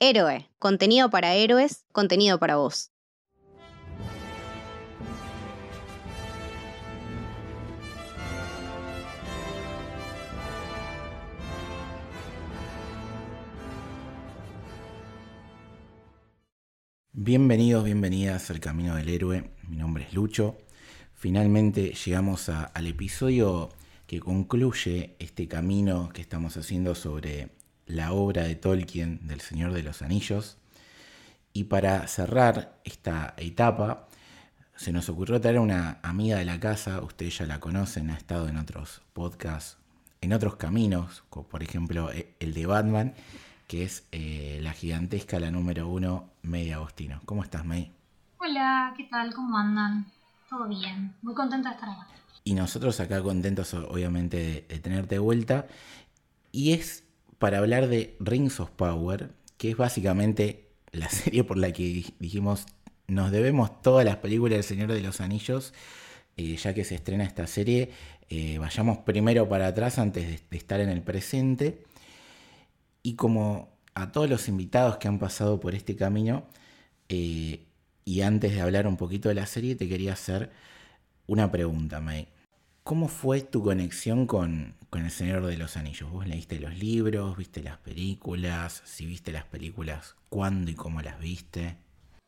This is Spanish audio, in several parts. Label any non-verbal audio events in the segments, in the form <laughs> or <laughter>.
Héroe, contenido para héroes, contenido para vos. Bienvenidos, bienvenidas al Camino del Héroe. Mi nombre es Lucho. Finalmente llegamos al episodio que concluye este camino que estamos haciendo sobre la obra de Tolkien del Señor de los Anillos. Y para cerrar esta etapa, se nos ocurrió traer una amiga de la casa, ustedes ya la conocen, ha estado en otros podcasts, en otros caminos, como por ejemplo e, el de Batman, que es eh, la gigantesca, la número uno, May Agostino. ¿Cómo estás, May? Hola, ¿qué tal? ¿Cómo andan? Todo bien, muy contenta de estar acá. Y nosotros acá contentos, obviamente, de, de tenerte de vuelta. Y es para hablar de Rings of Power, que es básicamente la <laughs> serie por la que dijimos nos debemos todas las películas del Señor de los Anillos, eh, ya que se estrena esta serie. Eh, vayamos primero para atrás antes de, estar en el presente. Y como a todos los invitados que han pasado por este camino, eh, y antes de hablar un poquito de la serie, te quería hacer una pregunta, May. ¿Cómo fue tu conexión con, El Señor de los Anillos? ¿Vos leíste los libros, viste las películas? Si viste las películas, ¿cuándo y cómo las viste?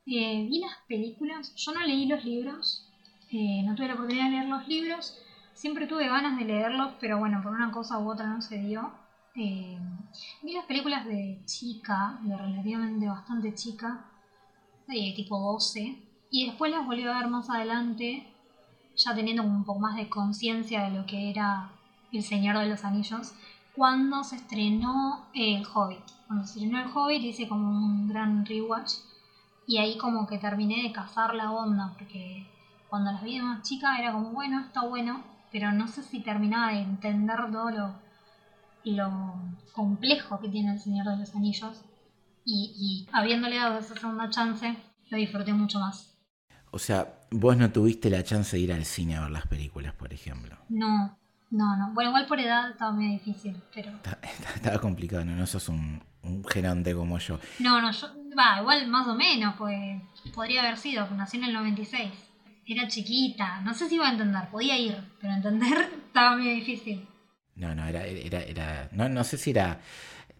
Eh, vi las películas, yo no leí los libros, eh, no tuve la oportunidad de leer los libros, siempre tuve ganas de leerlos, pero bueno, por una cosa u otra no se dio. Eh, vi las películas de chica, de relativamente bastante chica, de tipo 12, y después las volví a ver más adelante ya teniendo un poco más de conciencia de lo que era El Señor de los Anillos, cuando se estrenó El Hobbit. Cuando se estrenó El Hobbit hice como un gran rewatch y ahí como que terminé de cazar la onda, porque cuando las vi más chica era como, bueno, está bueno, pero no sé si terminaba de entender todo lo, lo complejo que tiene El Señor de los Anillos y, y habiéndole dado esa segunda chance, lo disfruté mucho más. O sea, vos no tuviste la chance de ir al cine a ver las películas, por ejemplo. No, no, no. Bueno, igual por edad estaba muy difícil, pero... <laughs> Estaba complicado, ¿no? No sos un, un gerante como yo. No, no, yo... Va, igual más o menos, pues podría haber sido, nací en el 96. Era chiquita, no sé si iba a entender, podía ir, pero entender <laughs> estaba muy difícil. No, no, era, era, era, no, no sé si era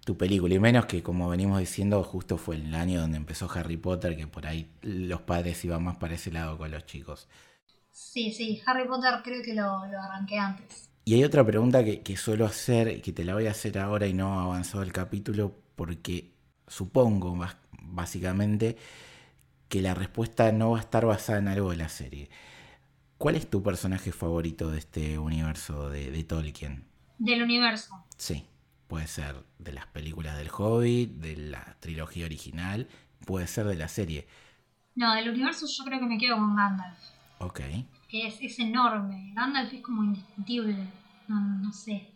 tu película. Y menos que, como venimos diciendo, justo fue el año donde empezó Harry Potter, que por ahí los padres iban más para ese lado con los chicos. Sí, sí, Harry Potter creo que lo, arranqué antes. Y hay otra pregunta que, que suelo hacer, y que te la voy a hacer ahora y no avanzado el capítulo, porque supongo, básicamente, que la respuesta no va a estar basada en algo de la serie. ¿Cuál es tu personaje favorito de este universo de, de Tolkien? Del universo. Sí. Puede ser de las películas del Hobbit, de la trilogía original, puede ser de la serie. No, del universo yo creo que me quedo con Gandalf. Ok. Que es, es enorme. Gandalf es como indiscutible. No, no sé.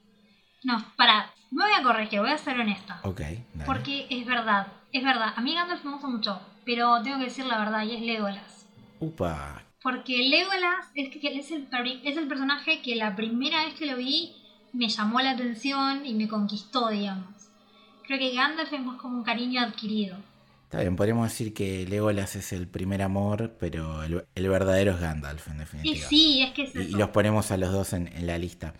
No, para, me voy a corregir, voy a ser honesta. Ok. Porque es verdad, es verdad. A mí Gandalf me gusta mucho, pero tengo que decir la verdad y es Legolas. Upa. Porque Legolas es, que es, el, es el personaje que la primera vez que lo vi me llamó la atención y me conquistó, digamos. Creo que Gandalf es más como un cariño adquirido. Está bien, podríamos decir que Legolas es el primer amor, pero el, verdadero es Gandalf, en definitiva. Y sí, es que es Y, los ponemos a los dos en, la lista.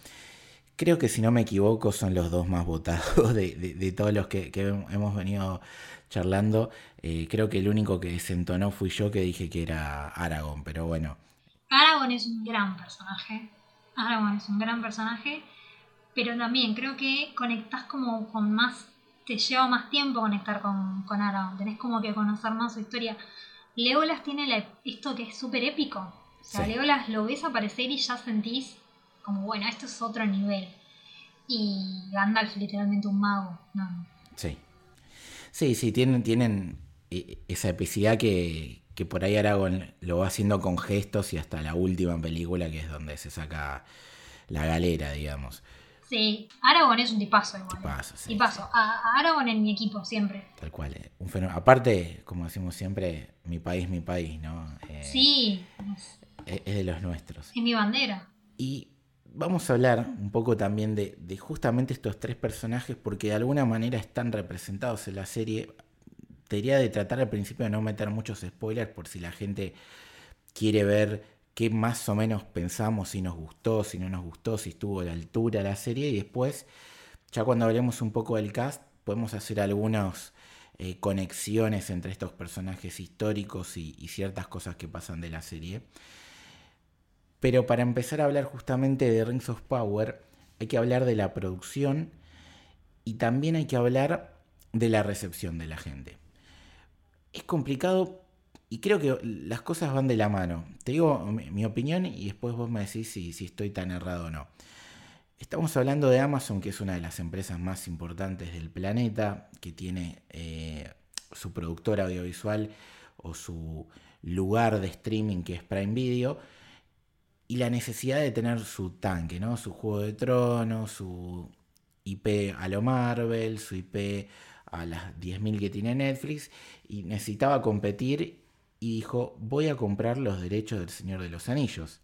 Creo que si no me equivoco son los dos más votados de, todos los que, hemos venido charlando. Eh, creo que el único que desentonó fui yo que dije que era Aragorn, pero bueno. Aragorn es un gran personaje. Aragorn es un gran personaje pero también creo que conectás como con más, te lleva más tiempo conectar con, con Aragorn, tenés como que conocer más su historia. Legolas tiene esto que es súper épico. O sea, Legolas lo ves aparecer y ya sentís como, bueno, esto es otro nivel. Y Gandalf literalmente un mago. No. Sí. Sí, sí, tienen, tienen eh, esa epicidad que, que por ahí Aragorn lo va haciendo con gestos y hasta la última película que es donde se saca la galera, digamos. Sí, Aragón es un tipazo igual. Tipazo, sí. Tipazo. A, Aragón en mi equipo siempre. Tal cual. Eh. Un fenómeno. Aparte, como decimos siempre, mi país, mi país, ¿no? Eh, sí. Es, de los nuestros. Es mi bandera. Y vamos a hablar un poco también de, justamente estos tres personajes porque de alguna manera están representados en la serie. te diría de tratar al principio de no meter muchos spoilers por si la gente quiere ver qué más o menos pensamos, si nos gustó, si no nos gustó, si estuvo a la altura la serie y después, ya cuando hablemos un poco del cast, podemos hacer algunas eh, conexiones entre estos personajes históricos y, y ciertas cosas que pasan de la serie. Pero para empezar a hablar justamente de Rings of Power, hay que hablar de la producción y también hay que hablar de la recepción de la gente. Es complicado y creo que las cosas van de la mano. Te digo mi, opinión y después vos me decís si, estoy tan errado o no. Estamos hablando de Amazon, que es una de las empresas más importantes del planeta, que tiene eh, su productora audiovisual o su lugar de streaming que es Prime Video, y la necesidad de tener su tanque, ¿no? Su juego de tronos, su IP a lo Marvel, su IP a las 10.000 que tiene Netflix, y necesitaba competir y dijo, voy a comprar los derechos del Señor de los Anillos.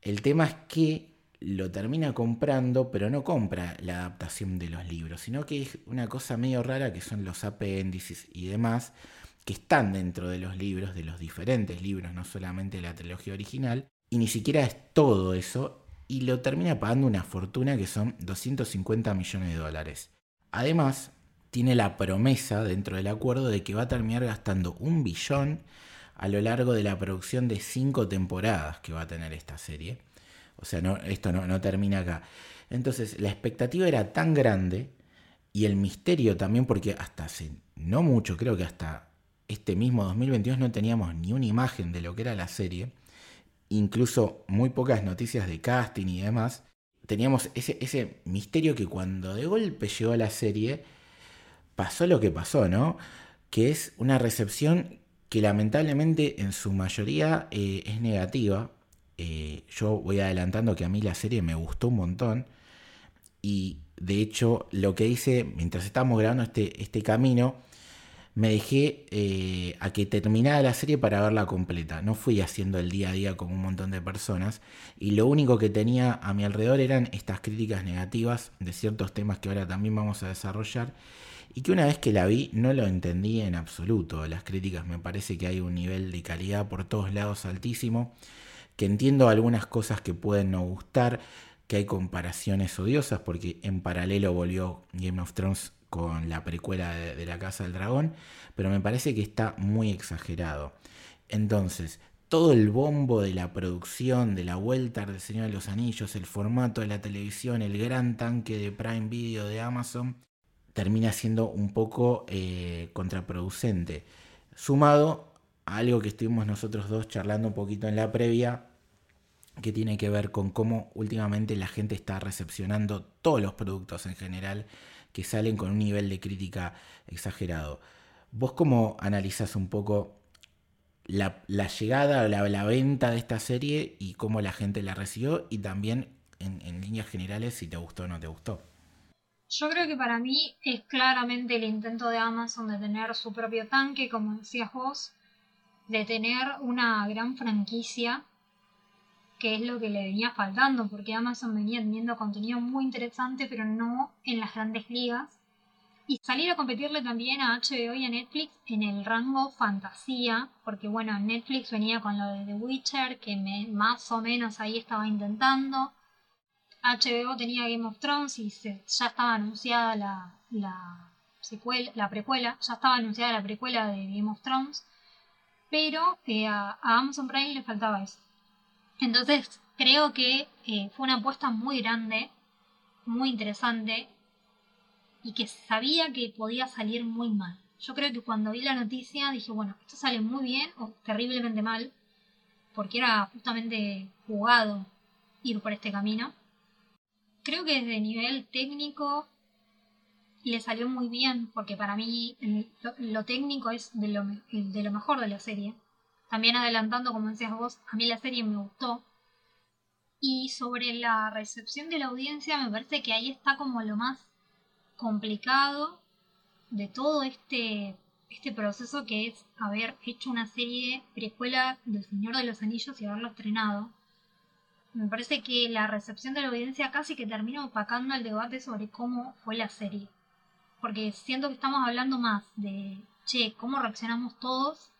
El tema es que lo termina comprando, pero no compra la adaptación de los libros, sino que es una cosa medio rara que son los apéndices y demás, que están dentro de los libros, de los diferentes libros, no solamente la trilogía original, y ni siquiera es todo eso, y lo termina pagando una fortuna que son 250 millones de dólares. Además, tiene la promesa dentro del acuerdo de que va a terminar gastando un billón a lo largo de la producción de cinco temporadas que va a tener esta serie. O sea, no, esto no, termina acá. Entonces, la expectativa era tan grande y el misterio también, porque hasta hace no mucho, creo que hasta este mismo 2022 no teníamos ni una imagen de lo que era la serie, incluso muy pocas noticias de casting y demás. Teníamos ese, ese misterio que cuando de golpe llegó a la serie, pasó lo que pasó, ¿no? Que es una recepción que lamentablemente en su mayoría eh, es negativa. Eh, yo voy adelantando que a mí la serie me gustó un montón. Y de hecho, lo que hice mientras estábamos grabando este, este camino, me dejé eh, a que terminara la serie para verla completa. No fui haciendo el día a día con un montón de personas. Y lo único que tenía a mi alrededor eran estas críticas negativas de ciertos temas que ahora también vamos a desarrollar y que una vez que la vi no lo entendí en absoluto. Las críticas me parece que hay un nivel de calidad por todos lados altísimo, que entiendo algunas cosas que pueden no gustar, que hay comparaciones odiosas, porque en paralelo volvió Game of Thrones con la precuela de, la Casa del Dragón, pero me parece que está muy exagerado. Entonces, todo el bombo de la producción, de la vuelta del Señor de los Anillos, el formato de la televisión, el gran tanque de Prime Video de Amazon, termina siendo un poco eh, contraproducente. Sumado a algo que estuvimos nosotros dos charlando un poquito en la previa, que tiene que ver con cómo últimamente la gente está recepcionando todos los productos en general que salen con un nivel de crítica exagerado. ¿Vos cómo analizás un poco la, llegada o la, venta de esta serie y cómo la gente la recibió y también en, en líneas generales si te gustó o no te gustó? Yo creo que para mí es claramente el intento de Amazon de tener su propio tanque, como decías vos, de tener una gran franquicia, que es lo que le venía faltando, porque Amazon venía teniendo contenido muy interesante, pero no en las grandes ligas. Y salir a competirle también a HBO y a Netflix en el rango fantasía, porque bueno, Netflix venía con lo de The Witcher, que más o menos ahí estaba intentando. HBO tenía Game of Thrones y ya estaba anunciada la, la, secuela, la precuela, ya estaba anunciada la precuela de Game of Thrones, pero eh, a, Amazon Prime le faltaba eso. Entonces creo que eh, fue una apuesta muy grande, muy interesante y que sabía que podía salir muy mal. Yo creo que cuando vi la noticia dije, bueno, esto sale muy bien o terriblemente mal, porque era justamente jugado ir por este camino creo que desde nivel técnico le salió muy bien, porque para mí lo, técnico es de lo, de lo mejor de la serie. También adelantando, como decías vos, a mí la serie me gustó. Y sobre la recepción de la audiencia, me parece que ahí está como lo más complicado de todo este, este proceso que es haber hecho una serie precuela del Señor de los Anillos y haberlo estrenado me parece que la recepción de la audiencia casi que termina opacando el debate sobre cómo fue la serie. Porque siento que estamos hablando más de che, ¿cómo reaccionamos todos?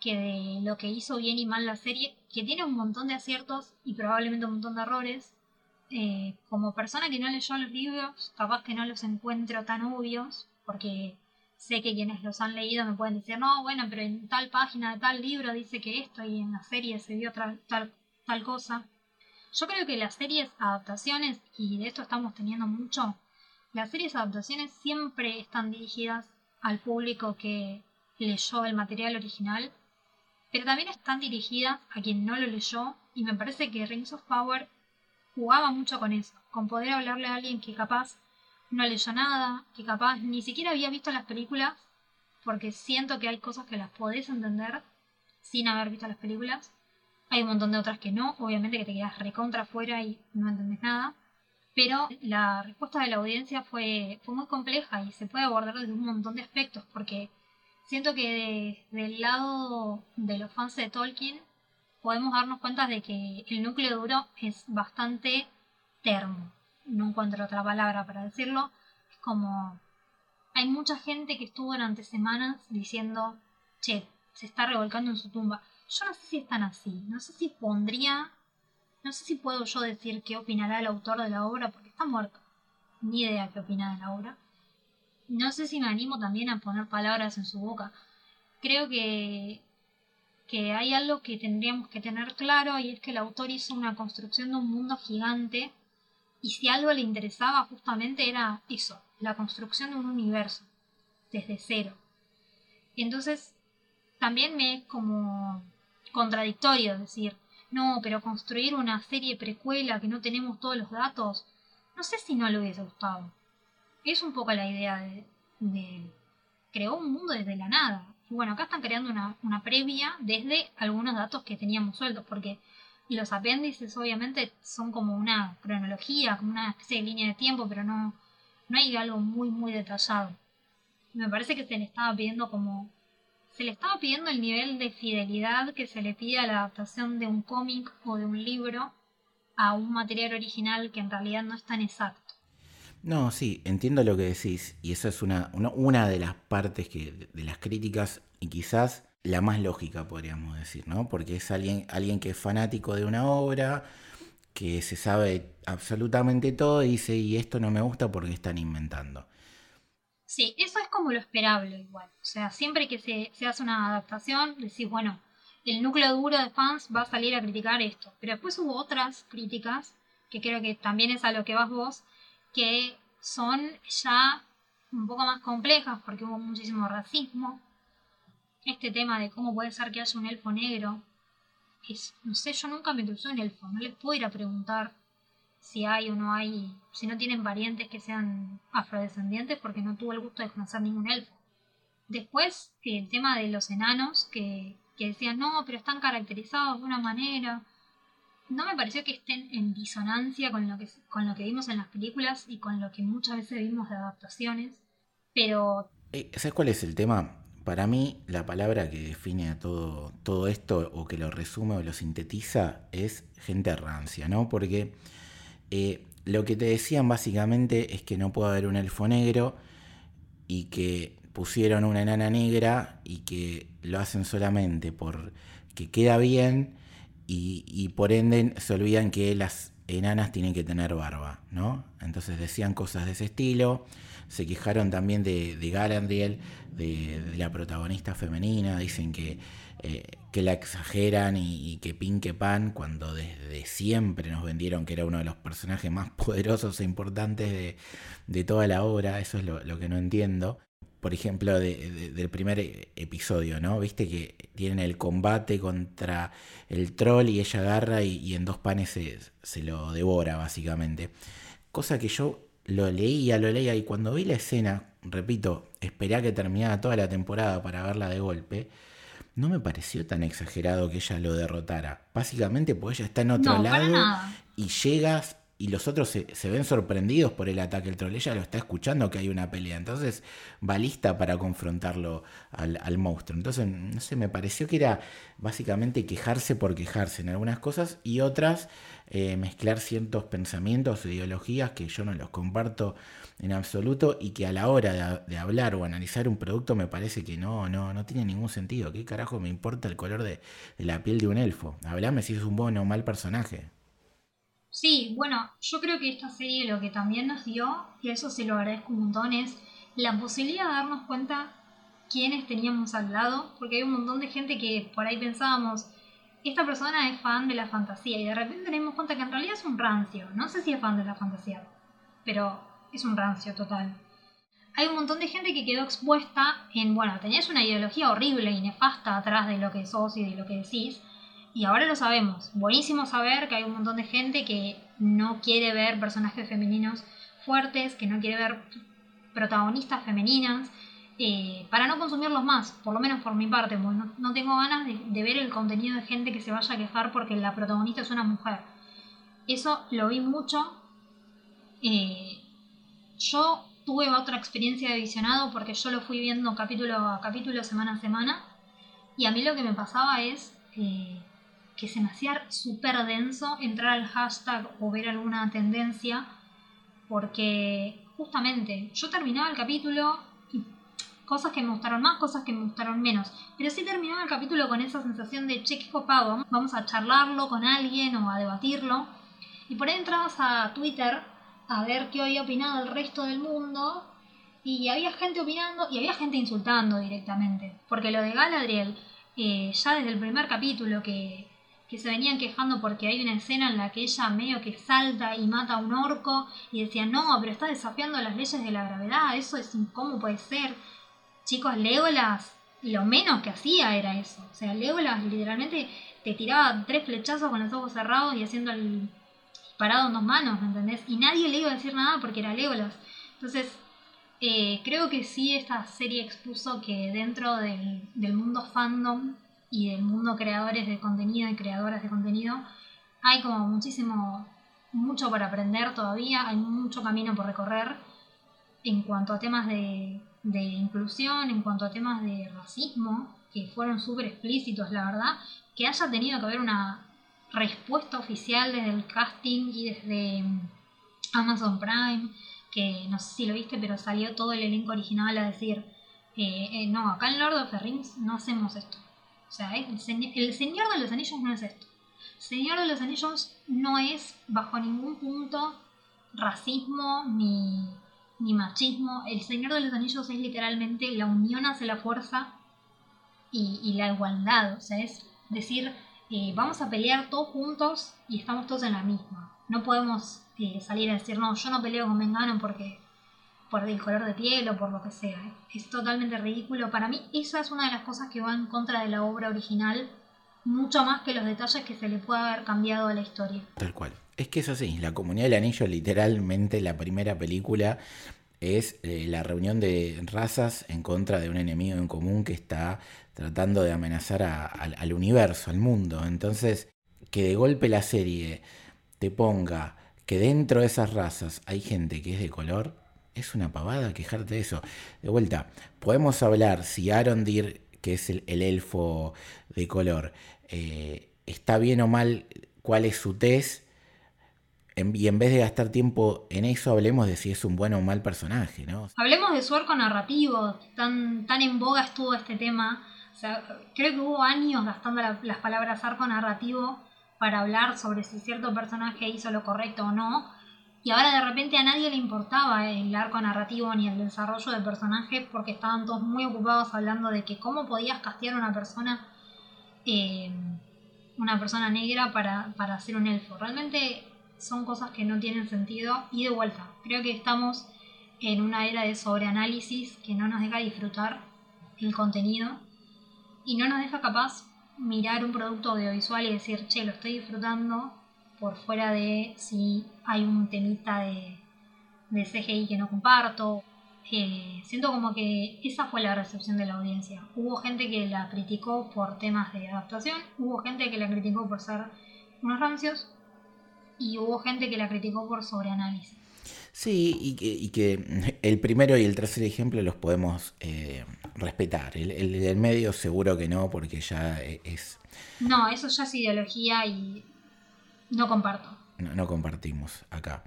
Que de lo que hizo bien y mal la serie, que tiene un montón de aciertos y probablemente un montón de errores, eh, como persona que no leyó los libros, capaz que no los encuentro tan obvios, porque sé que quienes los han leído me pueden decir, no, bueno, pero en tal página de tal libro dice que esto y en la serie se tal, tal, tal cosa. Yo creo que las series adaptaciones, y de esto estamos teniendo mucho, las series adaptaciones siempre están dirigidas al público que leyó el material original, pero también están dirigidas a quien no lo leyó, y me parece que Rings of Power jugaba mucho con eso, con poder hablarle a alguien que capaz no leyó nada, que capaz ni siquiera había visto las películas, porque siento que hay cosas que las podés entender sin haber visto las películas. Hay un montón de otras que no, obviamente que te quedas recontra afuera y no entendés nada. Pero la respuesta de la audiencia fue, fue muy compleja y se puede abordar desde un montón de aspectos, porque siento que del lado de los fans de Tolkien podemos darnos cuenta de que el núcleo duro es bastante termo no encuentro otra palabra para decirlo, es como hay mucha gente que estuvo durante semanas diciendo, che, se está revolcando en su tumba. Yo no sé si están así, no sé si pondría, no sé si puedo yo decir qué opinará el autor de la obra, porque está muerto. Ni idea qué opina de la obra. No sé si me animo también a poner palabras en su boca. Creo que, que hay algo que tendríamos que tener claro y es que el autor hizo una construcción de un mundo gigante y si algo le interesaba justamente era eso, la construcción de un universo, desde cero. Entonces también me es como contradictorio decir, no, pero construir una serie precuela que no tenemos todos los datos, no sé si no le hubiese gustado. Es un poco la idea de, creó un mundo desde la nada. Y bueno, acá están creando una, una previa desde algunos datos que teníamos sueltos, porque los apéndices obviamente son como una cronología, como una especie de línea de tiempo, pero no, no hay algo muy muy detallado. Me parece que se le estaba pidiendo como... Se le estaba pidiendo el nivel de fidelidad que se le pide a la adaptación de un cómic o de un libro a un material original que en realidad no es tan exacto. No, sí, entiendo lo que decís y esa es una, una, de las partes que, de las críticas y quizás la más lógica, podríamos decir, ¿no? Porque es alguien, alguien que es fanático de una obra, que se sabe absolutamente todo y dice, y esto no me gusta porque están inventando. Sí, eso es como lo esperable igual. O sea, siempre que se, se hace una adaptación, decís, bueno, el núcleo duro de fans va a salir a criticar esto. Pero después hubo otras críticas, que creo que también es a lo que vas vos, que son ya un poco más complejas porque hubo muchísimo racismo, este tema de cómo puede ser que haya un elfo negro, es, no sé, yo nunca me crucé un elfo, no les puedo ir a preguntar si hay o no hay, si no tienen parientes que sean afrodescendientes porque no tuve el gusto de conocer ningún elfo. Después, el tema de los enanos, que, que decían, no, pero están caracterizados de una manera. No me pareció que estén en disonancia con lo que, con lo que vimos en las películas y con lo que muchas veces vimos de adaptaciones. Pero... Eh, ¿Sabes cuál es el tema? Para mí, la palabra que define a todo, todo esto, o que lo resume o lo sintetiza, es gente rancia, ¿no? Porque eh, lo que te decían básicamente es que no puede haber un elfo negro y que pusieron una enana negra y que lo hacen solamente porque queda bien y, por ende se olvidan que las enanas tienen que tener barba, ¿no? Entonces decían cosas de ese estilo se quejaron también de, de de, la protagonista femenina, dicen que, eh, que la exageran y, que pinque pan cuando desde siempre nos vendieron que era uno de los personajes más <laughs> poderosos e importantes de, toda la obra, eso es lo, que no entiendo. Por ejemplo, del primer episodio, ¿no? Viste que tienen el combate contra el troll y ella agarra y, y en dos panes se, se lo devora, básicamente. Cosa que yo lo leía, lo leía y cuando vi la escena, repito, esperé a que terminara toda la temporada para verla de golpe, no me pareció tan exagerado que ella lo derrotara. Básicamente, pues ella está en otro lado y llegas y los otros se, ven sorprendidos por el ataque. El troll ella lo está escuchando que hay una pelea, entonces va lista para confrontarlo al, monstruo. Entonces, no sé, me pareció que era básicamente quejarse por quejarse en algunas cosas y otras eh, mezclar ciertos pensamientos o ideologías que yo no los comparto en absoluto y que a la hora de, hablar o analizar un producto me parece que no, no, no tiene ningún sentido. ¿Qué carajo me importa el color de, la piel de un elfo? Hablame si es un buen o mal personaje. Sí, bueno, yo creo que esta serie lo que también nos dio, y eso se lo agradezco un montón, es la posibilidad de darnos cuenta quiénes teníamos al lado, porque hay un montón de gente que por ahí pensábamos, esta persona es fan de la fantasía, y de repente tenemos cuenta que en realidad es un rancio. No sé si es fan de la fantasía, pero es un rancio total. Hay un montón de gente que quedó expuesta en, bueno, tenías una ideología horrible y nefasta atrás de lo que sos y de lo que decís, y ahora lo sabemos. Buenísimo saber que hay un montón de gente que no quiere ver personajes femeninos fuertes, que no quiere ver protagonistas femeninas, eh, para no consumirlos más, por lo menos por mi parte, no, tengo ganas de, ver el contenido de gente que se vaya a quejar porque la protagonista es una mujer. Eso lo vi mucho. Eh, yo tuve otra experiencia de visionado porque yo lo fui viendo capítulo a capítulo, semana a semana, y a mí lo que me pasaba es... Eh, que se me hacía súper denso entrar al hashtag o ver alguna tendencia, porque justamente yo terminaba el capítulo y cosas que me gustaron más, cosas que me gustaron menos, pero sí terminaba el capítulo con esa sensación de che, qué copado, vamos a charlarlo con alguien o a debatirlo, y por ahí entrabas a Twitter a ver qué había opinado el resto del mundo. Y había gente opinando y había gente insultando directamente. Porque lo de Galadriel, eh, ya desde el primer capítulo que, que se venían quejando porque hay una escena en la que ella medio que salta y mata a un orco y decían, no, pero está desafiando las leyes de la gravedad, eso es cómo puede ser. Chicos, Legolas lo menos que hacía era eso. O sea, Legolas literalmente te tiraba tres flechazos con los ojos cerrados y haciendo el parado en dos manos, ¿me entendés? Y nadie le iba a decir nada porque era Legolas. Entonces, eh, creo que sí esta serie expuso que dentro del, del mundo fandom y del mundo creadores de contenido y creadoras de contenido, hay como muchísimo, mucho por aprender todavía, hay mucho camino por recorrer en cuanto a temas de, de inclusión, en cuanto a temas de racismo, que fueron súper explícitos, la verdad, que haya tenido que haber una respuesta oficial desde el casting y desde Amazon Prime, que no sé si lo viste, pero salió todo el elenco original a decir, eh, eh, no, acá en Lord of the Rings no hacemos esto. O sea, el, Señor de los Anillos no es esto. Señor de los Anillos no es bajo ningún punto racismo ni, machismo. El Señor de los Anillos es literalmente la unión hacia la fuerza y, la igualdad. O sea, es decir, eh, vamos a pelear todos juntos y estamos todos en la misma. No podemos eh, salir a decir, no, yo no peleo con Mengano porque por el color de piel o por lo que sea. Es totalmente ridículo. Para mí esa es una de las cosas que va en contra de la obra original, mucho más que los detalles que se le puede haber cambiado a la historia. Tal cual. Es que es así, la Comunidad del Anillo literalmente la primera película es eh, la reunión de razas en contra de un enemigo en común que está tratando de amenazar al universo, al mundo. Entonces, que de golpe la serie te ponga que dentro de esas razas hay gente que es de color, es una pavada quejarte de eso. De vuelta, podemos hablar si Arondir, que es el, elfo de color, eh, está bien o mal, cuál es su test. y en vez de gastar tiempo en eso, hablemos de si es un buen o mal personaje, ¿no? Hablemos de su arco narrativo, tan, tan en boga estuvo este tema. Sea, creo que hubo años gastando las palabras arco narrativo para hablar sobre si cierto personaje hizo lo correcto o no y ahora de repente a nadie le importaba el arco narrativo ni el desarrollo del personaje porque estaban todos muy ocupados hablando de que cómo podías castear a una persona, eh, una persona negra para, para hacer un elfo. Realmente son cosas que no tienen sentido y de vuelta. Creo que estamos en una era de sobreanálisis que no nos deja disfrutar el contenido y no nos deja capaz mirar un producto audiovisual y decir, che, lo estoy disfrutando por fuera de si hay un temita de, de CGI que no comparto. Eh, siento como que esa fue la recepción de la audiencia. Hubo gente que la criticó por temas de adaptación, hubo gente que la criticó por ser unos rancios, y hubo gente que la criticó por sobreanálisis. Sí, y que, y que <laughs> el primero y el tercer ejemplo los podemos eh, respetar. El, el del medio seguro que no, porque ya e, es... No, eso ya es ideología y no comparto. No, no compartimos acá.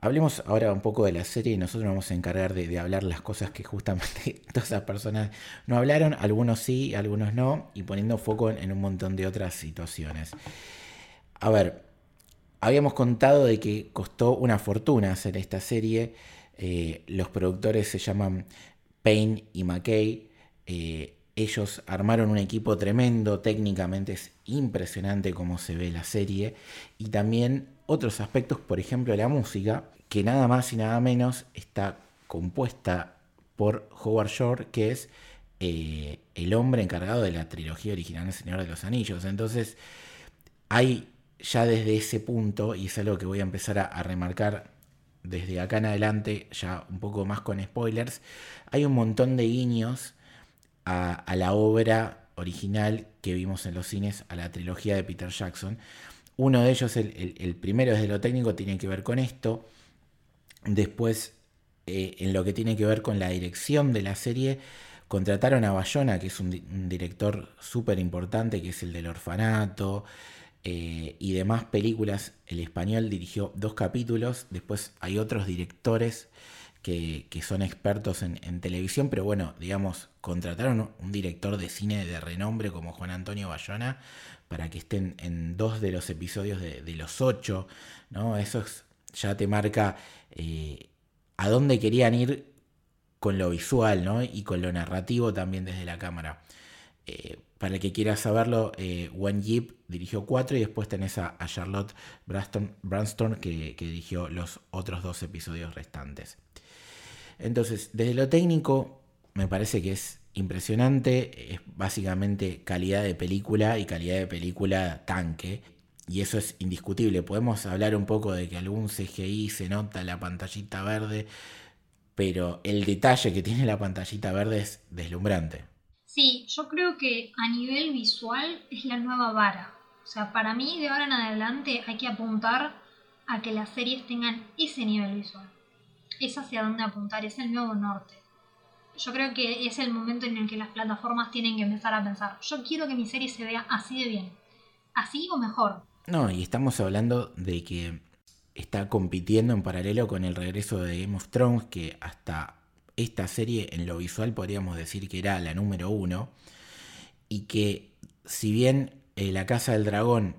Hablemos ahora un poco de la serie y nosotros nos vamos a encargar de, de, hablar las cosas que justamente <laughs> todas esas personas no hablaron, algunos sí, algunos no, y poniendo foco en, en un montón de otras situaciones. A ver, habíamos contado de que costó una fortuna hacer esta serie. Eh, los productores se llaman Payne y McKay. Eh, ellos armaron un equipo tremendo, técnicamente es impresionante cómo se ve la serie. Y también otros aspectos, por ejemplo la música, que nada más y nada menos está compuesta por Howard Shore, que es eh, el hombre encargado de la trilogía original El Señor de los Anillos. Entonces, hay ya desde ese punto, y es algo que voy a empezar a, remarcar desde acá en adelante, ya un poco más con spoilers, hay un montón de guiños a, a la obra original que vimos en los cines, a la trilogía de Peter Jackson. Uno de ellos, el, el, el primero desde lo técnico, tiene que ver con esto. Después, eh, en lo que tiene que ver con la dirección de la serie, contrataron a Bayona, que es un, un director súper importante, que es el del orfanato, eh, y demás películas. El español dirigió dos capítulos, después hay otros directores que, que son expertos en, televisión, pero bueno, digamos, contrataron un director de cine de renombre como Juan Antonio Bayona para que estén en dos de los episodios de, de los ocho, ¿no? Eso es, ya te marca eh, a dónde querían ir con lo visual, ¿no? Y con lo narrativo también desde la cámara. Eh, para el que quiera saberlo, eh, One dirigió cuatro y después tenés a, a Charlotte Branston, que, dirigió los otros dos episodios restantes. Entonces, desde lo técnico, me parece que es impresionante. Es básicamente calidad de película y calidad de película tanque. Y eso es indiscutible. Podemos hablar un poco de que algún CGI se nota la pantallita verde, pero el detalle que tiene la pantallita verde es deslumbrante. Sí, yo creo que a nivel visual es la nueva vara. O sea, para mí de ahora en adelante hay que apuntar a que las series tengan ese nivel visual. Es hacia dónde apuntar, es el nuevo norte. Yo creo que es el momento en el que las plataformas tienen que empezar a pensar, yo quiero que mi serie se vea así de bien, así o mejor. No, y estamos hablando de que está compitiendo en paralelo con el regreso de Game of Thrones, que hasta esta serie en lo visual podríamos decir que era la número uno y que si bien eh, La Casa del Dragón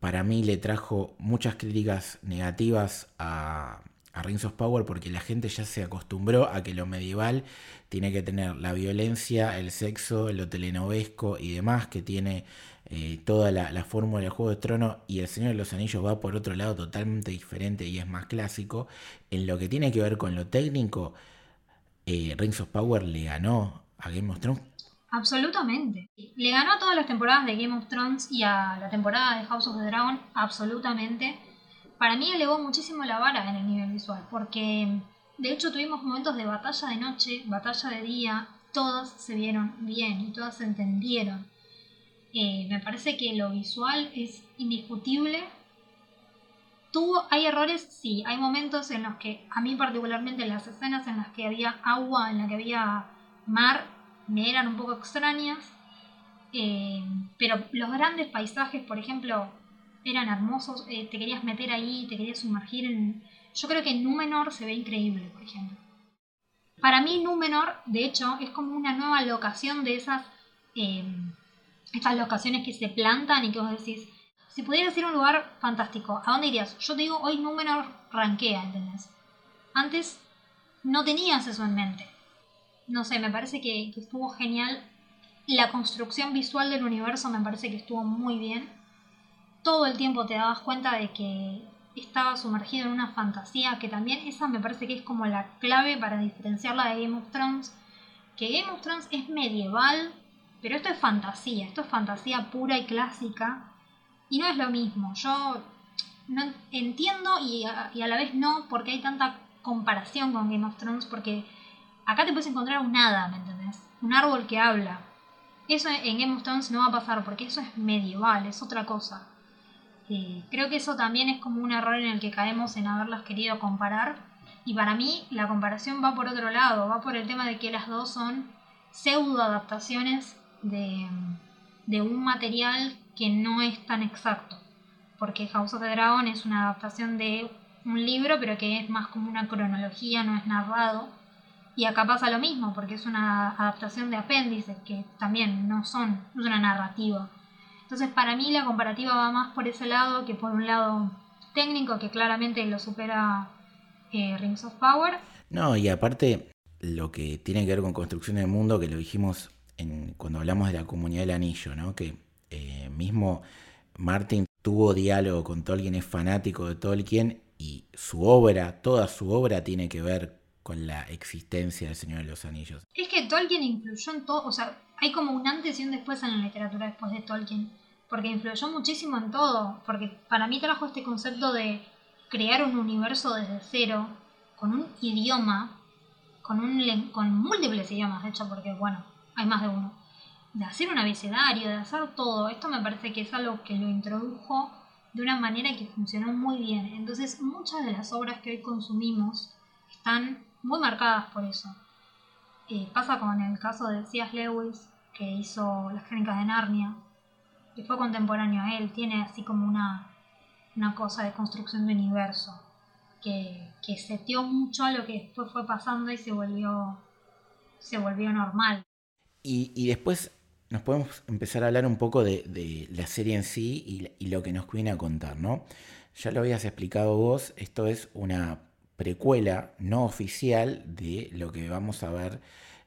para mí le trajo muchas críticas negativas a, a Rings of Power porque la gente ya se acostumbró a que lo medieval tiene que tener la violencia, el sexo, lo telenovesco y demás que tiene eh, toda la, la fórmula del Juego de Trono y El Señor de los Anillos va por otro lado totalmente diferente y es más clásico. En lo que tiene que ver con lo técnico, eh, Rings of Power le ganó a Game of Thrones. Absolutamente. Le ganó a todas las temporadas de Game of Thrones y a la temporada de House of the Dragon, absolutamente. Para mí elevó muchísimo la vara en el nivel visual, porque de hecho tuvimos momentos de batalla de noche, batalla de día, todas se vieron bien y todas se entendieron. Eh, me parece que lo visual es indiscutible Tuvo, hay errores, sí, hay momentos en los que, a mí particularmente las escenas en las que había agua, en las que había mar, me eran un poco extrañas, eh, pero los grandes paisajes, por ejemplo, eran hermosos, eh, te querías meter ahí, te querías sumergir en... Yo creo que en Númenor se ve increíble, por ejemplo. Para mí Númenor, de hecho, es como una nueva locación de esas... Eh, locaciones que se plantan y que vos decís, si pudieras ir a un lugar fantástico, ¿a dónde irías? Yo te digo, hoy Númenor rankea, ¿entendés? Antes no tenías eso en mente. No sé, me parece que, que, estuvo genial. La construcción visual del universo me parece que estuvo muy bien. Todo el tiempo te dabas cuenta de que estaba sumergido en una fantasía, que también esa me parece que es como la clave para diferenciarla de Game of Thrones. Que Game of Thrones es medieval, pero esto es fantasía, esto es fantasía pura y clásica y no es lo mismo. Yo no entiendo y a, y a, la vez no porque hay tanta comparación con Game of Thrones porque acá te puedes encontrar un hada, ¿me entendés? Un árbol que habla. Eso en Game of Thrones no va a pasar porque eso es medieval, es otra cosa. Eh, creo que eso también es como un error en el que caemos en haberlas querido comparar. Y para mí la comparación va por otro lado, va por el tema de que las dos son pseudo adaptaciones de, de un material que no es tan exacto. Porque House of the Dragon es una adaptación de un libro, pero que es más como una cronología, no es narrado. Y acá pasa lo mismo, porque es una adaptación de apéndices, que también no son, una narrativa. Entonces, para mí la comparativa va más por ese lado que por un lado técnico, que claramente lo supera eh, Rings of Power. No, y aparte, lo que tiene que ver con construcción del mundo, que lo dijimos en, cuando hablamos de la comunidad del anillo, ¿no? Que eh, mismo Martin tuvo diálogo con Tolkien, es fanático de Tolkien y su obra, toda su obra tiene que ver con la existencia del Señor de los Anillos. Es que Tolkien influyó en todo, o sea, hay como un antes y un después en la literatura después de Tolkien, porque influyó muchísimo en todo, porque para mí trajo este concepto de crear un universo desde cero, con un idioma, con, un, con múltiples idiomas, de hecho, porque bueno, hay más de uno, de hacer un abecedario, de hacer todo, esto me parece que es algo que lo introdujo de una manera que funcionó muy bien. Entonces muchas de las obras que hoy consumimos están muy marcadas por eso. Eh, pasa como en el caso de C.S. Lewis, que hizo Las Crónicas de Narnia, que fue contemporáneo a él, tiene así como una, una cosa de construcción de universo, que, que setió mucho a lo que después fue pasando y se volvió, se volvió normal. Y, y después nos podemos empezar a hablar un poco de, la serie en sí y, lo que nos viene a contar, ¿no? Ya lo habías explicado vos, esto es una precuela no oficial de lo que vamos a ver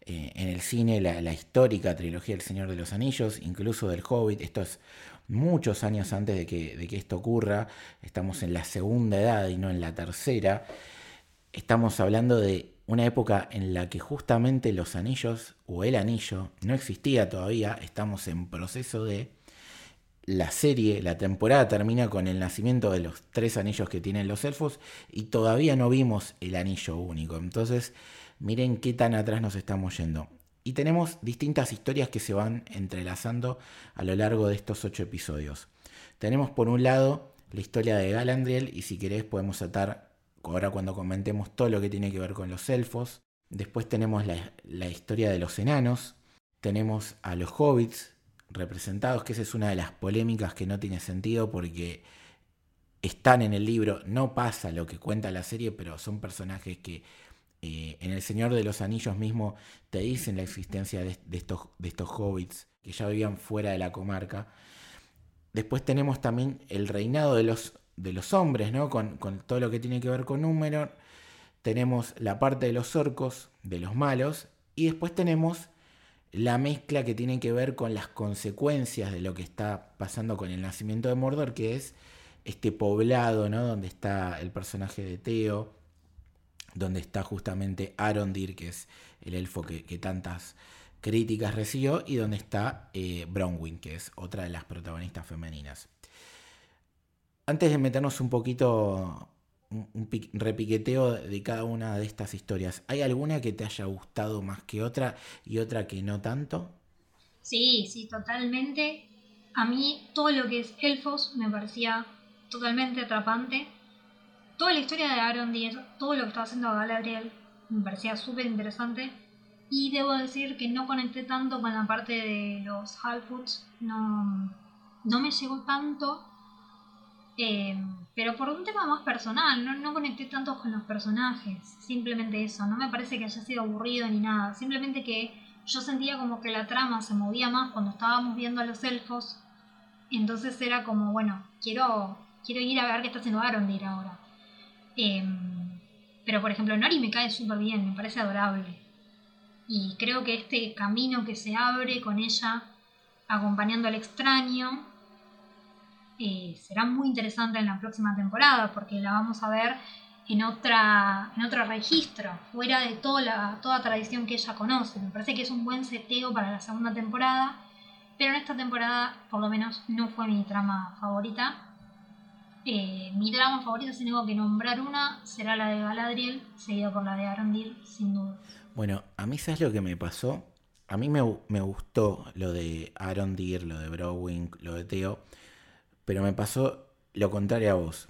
eh, en el cine, la, histórica trilogía del Señor de los Anillos, incluso del Hobbit, esto es muchos años antes de que, de que esto ocurra, estamos en la segunda edad y no en la tercera, estamos hablando de una época en la que justamente los anillos o el anillo no existía todavía, estamos en proceso de... La serie, la temporada termina con el nacimiento de los tres anillos que tienen los elfos y todavía no vimos el anillo único. Entonces, miren qué tan atrás nos estamos yendo. Y tenemos distintas historias que se van entrelazando a lo largo de estos ocho episodios. Tenemos por un lado la historia de Galandriel y si querés podemos atar ahora cuando comentemos todo lo que tiene que ver con los elfos. Después tenemos la, historia de los enanos, tenemos a los hobbits representados, que esa es una de las polémicas que no tiene sentido porque están en el libro, no pasa lo que cuenta la serie, pero son personajes que eh, en El Señor de los Anillos mismo te dicen la existencia de, estos, de estos hobbits que ya vivían fuera de la comarca. Después tenemos también el reinado de los de los hombres, ¿no? Con, todo lo que tiene que ver con número. Tenemos la parte de los orcos, de los malos, y después tenemos la mezcla que tiene que ver con las consecuencias de lo que está pasando con el nacimiento de Mordor, que es este poblado, ¿no? Donde está el personaje de Theo, donde está justamente Arondir, que es el elfo que, tantas críticas recibió, y donde está eh, Bronwyn, que es otra de las protagonistas femeninas. Antes de meternos un poquito, un, repiqueteo de cada una de estas historias, ¿hay alguna que te haya gustado más que otra y otra que no tanto? Sí, sí, totalmente. A mí todo lo que es elfos me parecía totalmente atrapante. Toda la historia de Aaron Díaz, todo lo que estaba haciendo Galadriel, me parecía súper interesante. Y debo decir que no conecté tanto con la parte de los Halfoots, no, no me llegó tanto eh, pero por un tema más personal, no, no conecté tanto con los personajes, simplemente eso, no me parece que haya sido aburrido ni nada, simplemente que yo sentía como que la trama se movía más cuando estábamos viendo a los elfos, entonces era como, bueno, quiero, quiero ir a ver qué está haciendo Arondir ahora. Eh, pero por ejemplo, Nori me cae súper bien, me parece adorable. Y creo que este camino que se abre con ella acompañando al extraño será muy interesante en la próxima temporada porque la vamos a ver en, otra, en otro registro, fuera de toda, la, toda tradición que ella conoce. Me parece que es un buen seteo para la segunda temporada, pero en esta temporada por lo menos no fue mi trama favorita. Eh, mi trama favorita, si tengo que nombrar una, será la de Galadriel, seguida por la de Arondil, sin duda. Bueno, a mí sabes lo que me pasó. A mí me, me gustó lo de Arondir, lo de Browning, lo de Theo pero me pasó lo contrario a vos.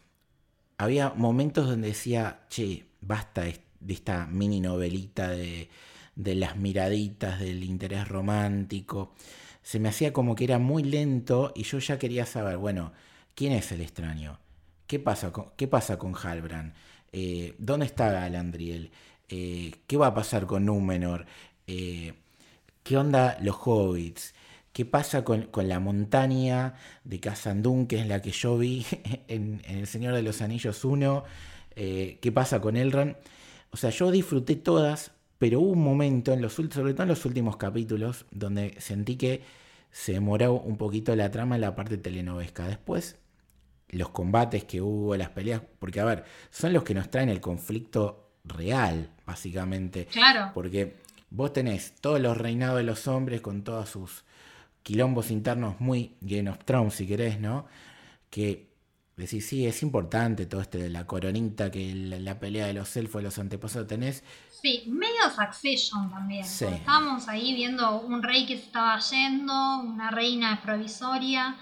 Había momentos donde decía, che, basta de esta mini novelita de, de las miraditas, del interés romántico. Se me hacía como que era muy lento y yo ya quería saber, bueno, ¿quién es el extraño? ¿Qué pasa con, qué pasa con Halbrand? Eh, ¿Dónde está Galandriel? Eh, ¿Qué va a pasar con Númenor? Eh, ¿Qué onda los hobbits? ¿Qué pasa con, la montaña de Casandún, que es la que yo vi <laughs> en, El Señor de los Anillos 1? ¿Qué pasa con Elrond? O sea, yo disfruté todas, pero hubo un momento, en los, sobre todo en los últimos capítulos, donde sentí que se demoró un poquito la trama en la parte telenovesca. Después los combates que hubo, las peleas, porque a ver, son los que nos traen el conflicto real, básicamente. Claro. Porque vos tenés todos los reinados de los hombres con todos sus quilombos internos muy Game of Thrones, si querés, ¿no? Que decís, sí, es importante todo este de la coronita, que la, pelea de los elfos, los antepasados tenés. Sí, medio Succession también. Sí. Estábamos ahí viendo un rey que se estaba yendo, una reina provisoria.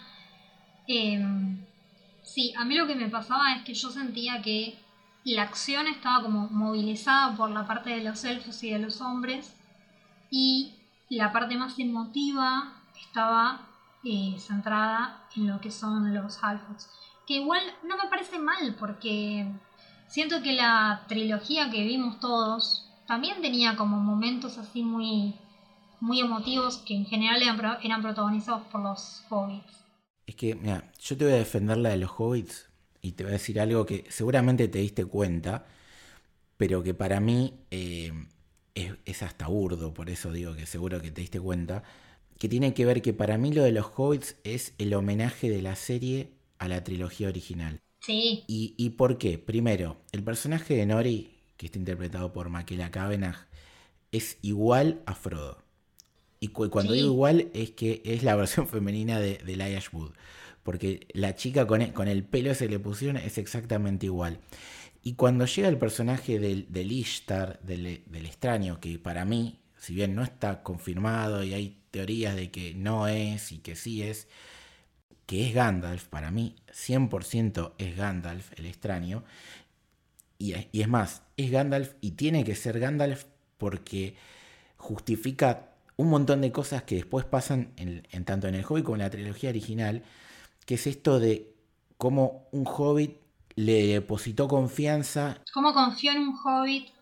Eh, Sí, a mí lo que me pasaba es que yo sentía que la acción estaba como movilizada por la parte de los elfos y de los hombres y la parte más emotiva estaba eh, centrada en lo que son los halfoots. Que igual no me parece mal porque siento que la trilogía que vimos todos también tenía como momentos así muy, muy emotivos que en general eran, eran protagonizados por los hobbits. Es que, mira, yo te voy a defender la de los hobbits y te voy a decir algo que seguramente te diste cuenta, pero que para mí eh, es, hasta burdo, por eso digo que seguro que te diste cuenta, que tiene que ver que para mí lo de los hobbits es el homenaje de la serie a la trilogía original. Sí. ¿Y, y por qué? Primero, el personaje de Nori, que está interpretado por Makela Kavanagh, es igual a Frodo. Y cuando digo igual es que es la <laughs> versión femenina de, de Wood. Porque la chica con el, con el pelo ese que le pusieron es exactamente igual. Y cuando llega el personaje del, del Ishtar, del, del, extraño, que para mí, si bien no está confirmado y hay teorías de que no es y que sí es, que es Gandalf, para mí 100% es Gandalf el extraño. Y, y es más, es Gandalf y tiene que ser Gandalf porque justifica un montón de cosas que después pasan en, tanto en el Hobbit como en la trilogía original, que es esto de cómo un Hobbit le depositó confianza. ¿Cómo confió en un Hobbit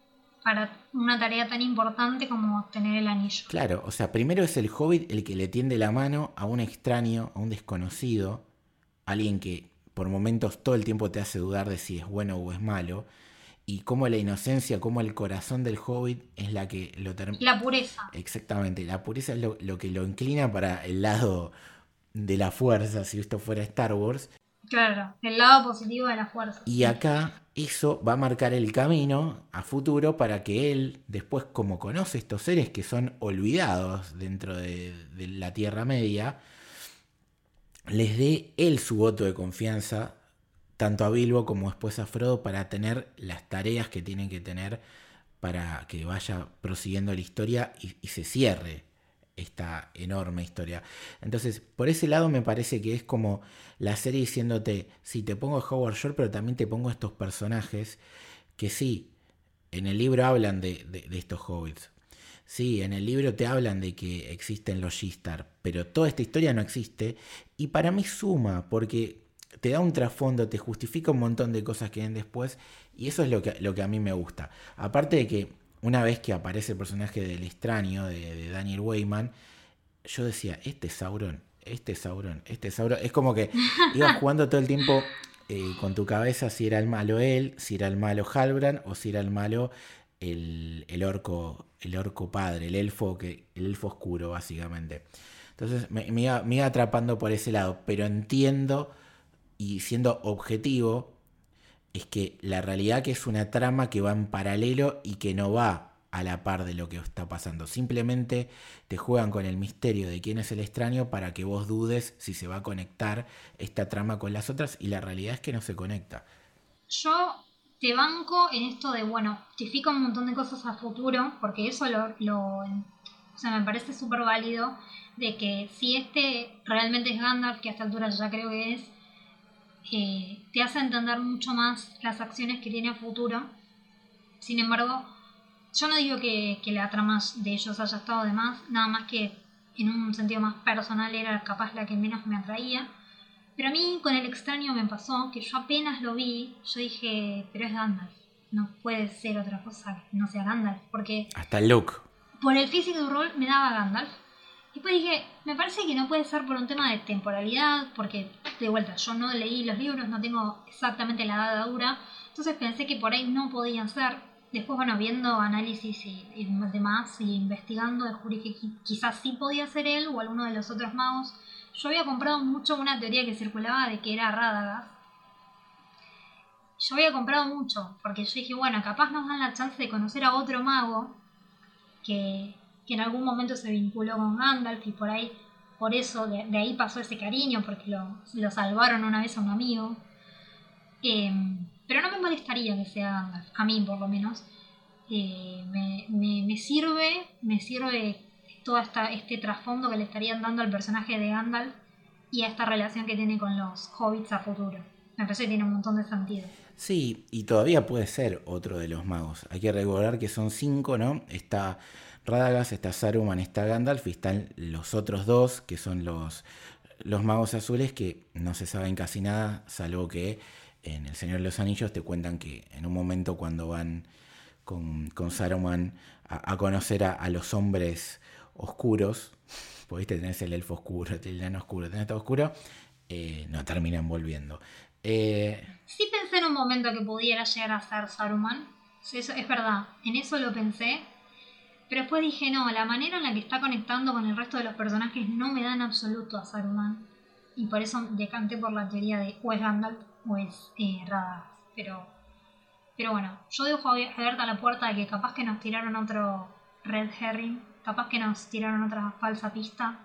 para una tarea tan importante como obtener el anillo? Claro, o sea, primero es el Hobbit el que le tiende la mano a un extraño, a un desconocido, alguien que por momentos todo el tiempo te hace dudar de si es bueno o es malo y cómo la inocencia, cómo el corazón del hobbit es la que lo termina. La pureza. Exactamente, la pureza es lo, que lo inclina para el lado de la fuerza, si esto fuera Star Wars. Claro, el lado positivo de la fuerza. Y acá eso va a marcar el camino a futuro para que él, después como conoce estos seres que son olvidados dentro de, la Tierra Media, les dé él su voto de confianza tanto a Bilbo como después a Frodo para tener las tareas que tienen que tener para que vaya prosiguiendo la historia y, se cierre esta enorme historia. Entonces, por ese lado me parece que es como la serie diciéndote, sí, te pongo Howard Shore, pero también te pongo estos personajes que sí, en el libro hablan de, de estos hobbits. Sí, en el libro te hablan de que existen los Shistar, pero toda esta historia no existe y para mí suma, porque te da un trasfondo, te justifica un montón de cosas que ven después y eso es lo que, lo que a mí me gusta. Aparte de que una vez que aparece el personaje del extraño de, Daniel Weyman, yo decía, este es Sauron, este es Sauron, este es Sauron. Es como que <laughs> ibas jugando todo el tiempo eh, con tu cabeza si era el malo él, si era el malo Halbrand o si era el malo el, orco, el orco padre, el elfo, que, el elfo oscuro, básicamente. Entonces me, iba, me iba atrapando por ese lado, pero entiendo y siendo objetivo, es que la realidad que es una trama que va en paralelo y que no va a la par de lo que está pasando. Simplemente te juegan con el misterio de quién es el extraño para que vos dudes si se va a conectar esta trama con las otras y la realidad es que no se conecta. Yo te banco en esto de, bueno, justifico un montón de cosas a futuro, porque eso lo, lo o sea, me parece súper válido, de que si este realmente es Gandalf, que a esta altura ya creo que es, eh, te hace entender mucho más las acciones que tiene a futuro. Sin embargo, yo no digo que, que la trama de ellos haya estado de más, nada más que en un sentido más personal era capaz la que menos me atraía. Pero a mí con el extraño me pasó que yo apenas lo vi, yo dije, pero es Gandalf, no puede ser otra cosa que no sea Gandalf, porque... Hasta el look. Por el físico de rol me daba Gandalf. Después dije, me parece que no puede ser por un tema de temporalidad, porque de vuelta, yo no leí los libros, no tengo exactamente la edad dura, entonces pensé que por ahí no podían ser. Después, bueno, viendo análisis y, y demás y investigando, descubrí que quizás sí podía ser él o alguno de los otros magos. Yo había comprado mucho una teoría que circulaba de que era Radagast. Yo había comprado mucho, porque yo dije, bueno, capaz nos dan la chance de conocer a otro mago que, que en algún momento se vinculó con Gandalf y por ahí, por eso, de, ahí pasó ese cariño, porque lo, salvaron una vez a un amigo. Eh, pero no me molestaría que sea Gandalf, a mí por lo menos. Eh, me, me, me, sirve, me sirve todo esta, este trasfondo que le estarían dando al personaje de Gandalf y a esta relación que tiene con los hobbits a futuro. Me parece que tiene un montón de sentido. Sí, y todavía puede ser otro de los magos. Hay que recordar que son cinco, ¿no? Está Radagast, está Saruman, está Gandalf y están los otros dos, que son los, los magos azules, que no se saben casi nada, salvo que en El Señor de los Anillos te cuentan que en un momento cuando van con, con Saruman a, conocer a, a, los hombres oscuros, viste, tenés el elfo oscuro, el enano oscuro, tenés todo oscuro, eh, no terminan volviendo. Eh... Sí pensé en un momento que pudiera llegar a ser Saruman, eso es verdad, en eso lo pensé, pero después dije, no, la manera en la que está conectando con el resto de los personajes no me da en absoluto a Saruman. Y por eso decanté por la teoría de o es Gandalf o es eh. Pero, pero bueno, yo dejo abierta la puerta de que capaz que nos tiraron otro Red Herring, capaz que nos tiraron otra falsa pista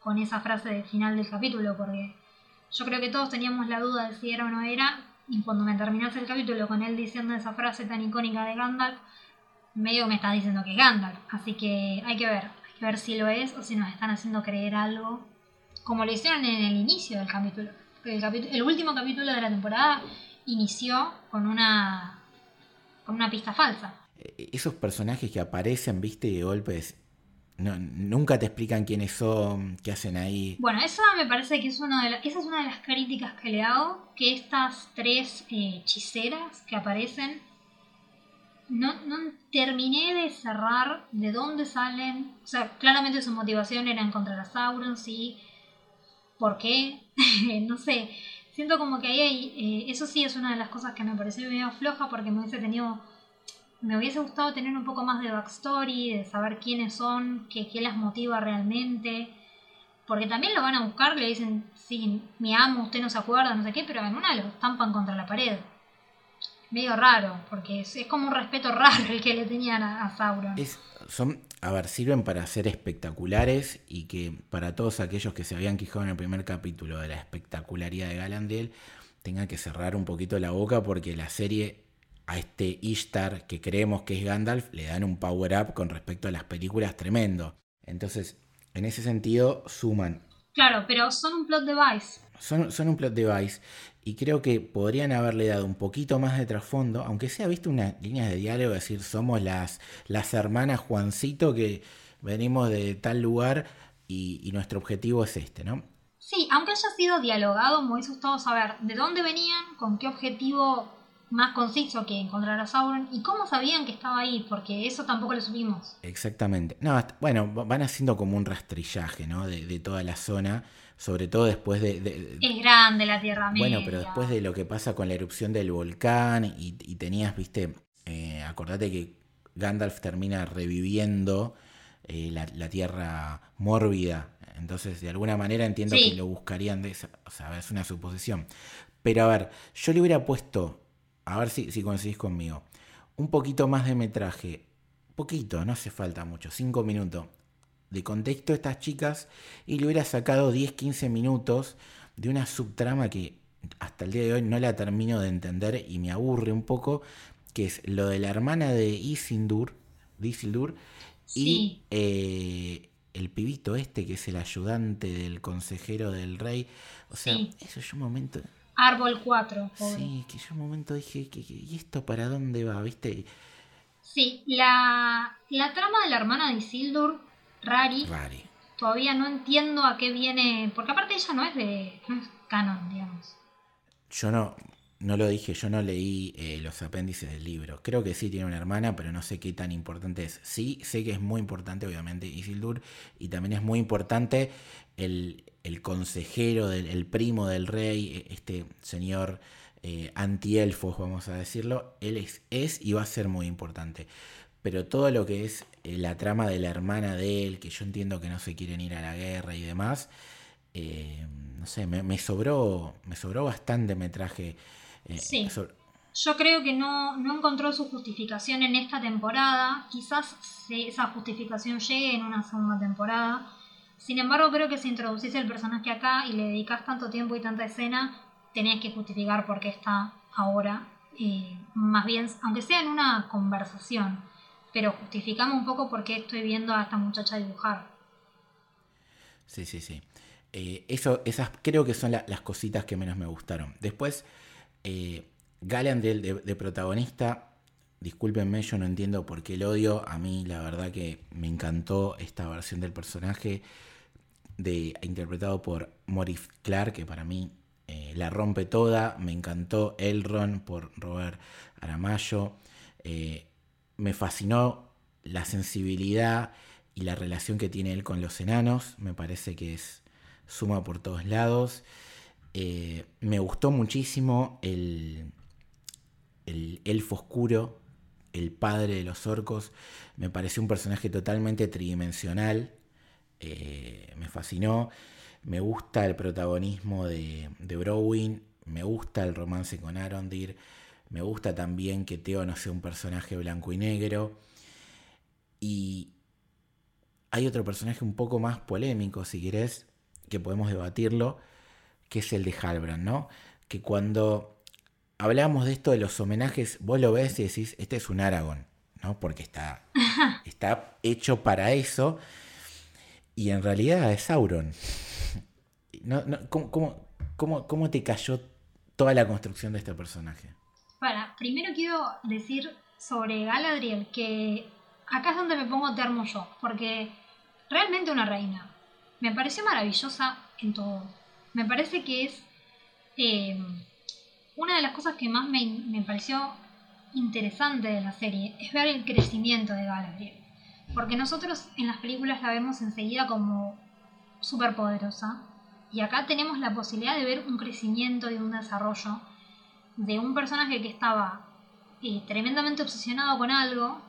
con esa frase del final del capítulo, porque yo creo que todos teníamos la duda de si era o no era, y cuando me terminase el capítulo con él diciendo esa frase tan icónica de Gandalf, medio me está diciendo que es Gandalf, así que hay que ver, hay que ver si lo es o si nos están haciendo creer algo, como lo hicieron en el inicio del capítulo. El, capítulo, el último capítulo de la temporada inició con una con una pista falsa. Esos personajes que aparecen, viste, de golpes, no, nunca te explican quiénes son, qué hacen ahí. Bueno, esa me parece que es una de las, esa es una de las críticas que le hago, que estas tres eh, hechiceras que aparecen no, no terminé de cerrar de dónde salen. O sea, claramente su motivación era encontrar a Sauron, sí. ¿Por qué? <laughs> no sé. Siento como que ahí hay. Eh, eso sí es una de las cosas que me pareció medio floja porque me hubiese tenido. Me hubiese gustado tener un poco más de backstory, de saber quiénes son, qué, qué las motiva realmente. Porque también lo van a buscar, le dicen, sí, mi amo, usted no se acuerda, no sé qué, pero en una lo estampan contra la pared medio raro, porque es, es, como un respeto raro el que le tenían a, a Sauron. Es, son, a ver, sirven para ser espectaculares y que para todos aquellos que se habían quejado en el primer capítulo de la espectacularidad de Galandriel, tengan que cerrar un poquito la boca porque la serie a este Ishtar que creemos que es Gandalf le dan un power up con respecto a las películas tremendo. Entonces, en ese sentido, suman. Claro, pero son un plot device. Son, son un plot device y creo que podrían haberle dado un poquito más de trasfondo, aunque sea visto unas líneas de diálogo, decir, somos las, las hermanas Juancito que venimos de tal lugar y, y, nuestro objetivo es este, ¿no? Sí, aunque haya sido dialogado, me hubiese gustado saber de dónde venían, con qué objetivo más conciso que encontrar a Sauron y cómo sabían que estaba ahí, porque eso tampoco lo supimos. Exactamente. No, bueno, van haciendo como un rastrillaje, ¿no? De, de toda la zona sobre todo después de, de, Es grande la Tierra Media. Bueno, pero después de lo que pasa con la erupción del volcán y, y tenías, viste, eh, acordate que Gandalf termina reviviendo eh, la, la, Tierra mórbida, entonces de alguna manera entiendo sí. que lo buscarían de esa, o sea, es una suposición. Pero a ver, yo le hubiera puesto, a ver si, si coincidís conmigo, un poquito más de metraje, poquito, no hace falta mucho, cinco minutos, de contexto a estas chicas y le hubiera sacado 10-15 minutos de una subtrama que hasta el día de hoy no la termino de entender y me aburre un poco, que es lo de la hermana de Isildur, de Isildur sí. y eh, el pibito este que es el ayudante del consejero del rey. O sea, sí. eso es un momento... Árbol 4. Sí, que yo un momento dije, ¿y esto para dónde va? ¿Viste? Sí, la, la trama de la hermana de Isildur, Rari, Rari. todavía no entiendo a qué viene, porque aparte ella no es de no es canon, digamos. Yo no, no lo dije, yo no leí eh, los apéndices del libro. Creo que sí tiene una hermana, pero no sé qué tan importante es. Sí, sé que es muy importante, obviamente, Isildur, y también es muy importante el, el consejero, del, el primo del rey, e, este señor eh, antielfos, vamos a decirlo. Él es, es y va a ser muy importante. Pero todo lo que es eh, la trama de la hermana de él, que yo entiendo que no se quieren ir a la guerra y demás, eh, no sé, me, me, sobró, me sobró bastante metraje eh, sí. Yo creo que no, no, encontró su justificación en esta temporada. Quizás esa justificación llegue en una segunda temporada. Sin embargo, creo que si introducís el personaje acá y le dedicas tanto tiempo y tanta escena, tenés que justificar por qué está ahora. Eh, más bien, aunque sea en una conversación, pero justificame un poco por qué estoy viendo a esta muchacha dibujar. Sí, sí, sí. Eh, eso, esas creo que son la, las cositas que menos me gustaron. Después, eh, Galandel de, protagonista, discúlpenme, yo no entiendo por qué el odio. A mí, la verdad que me encantó esta versión del personaje, de, interpretado por Maurice Clark, que para mí eh, la rompe toda. Me encantó Elrond por Robert Aramayo. Eh, me fascinó la sensibilidad y la relación que tiene él con los enanos. Me parece que es suma por todos lados. Eh, me gustó muchísimo el, el elfo oscuro, el padre de los orcos. Me pareció un personaje totalmente tridimensional. Eh, me fascinó. Me gusta el protagonismo de, de Browin. Me gusta el romance con Arondir. Me gusta también que Teo no sea un personaje blanco y negro. Y hay otro personaje un poco más polémico, si querés, que podemos debatirlo, que es el de Halbrand, ¿no? Que cuando hablamos de esto de los homenajes, vos lo ves y decís, este es un Aragón, ¿no? Porque está, <laughs> está hecho para eso. Y en realidad es Sauron. No, no, ¿cómo, te cayó toda la construcción de este personaje? Para, primero quiero decir sobre Galadriel que acá es donde me pongo termo yo, porque realmente una reina. Me pareció maravillosa en todo me parece que es eh, una de las cosas que más me, me, pareció interesante de la serie, es ver el crecimiento de Galadriel. Porque nosotros en las películas la vemos enseguida como súper poderosa, y acá tenemos la posibilidad de ver un crecimiento y un desarrollo de un personaje que estaba eh, tremendamente obsesionado con algo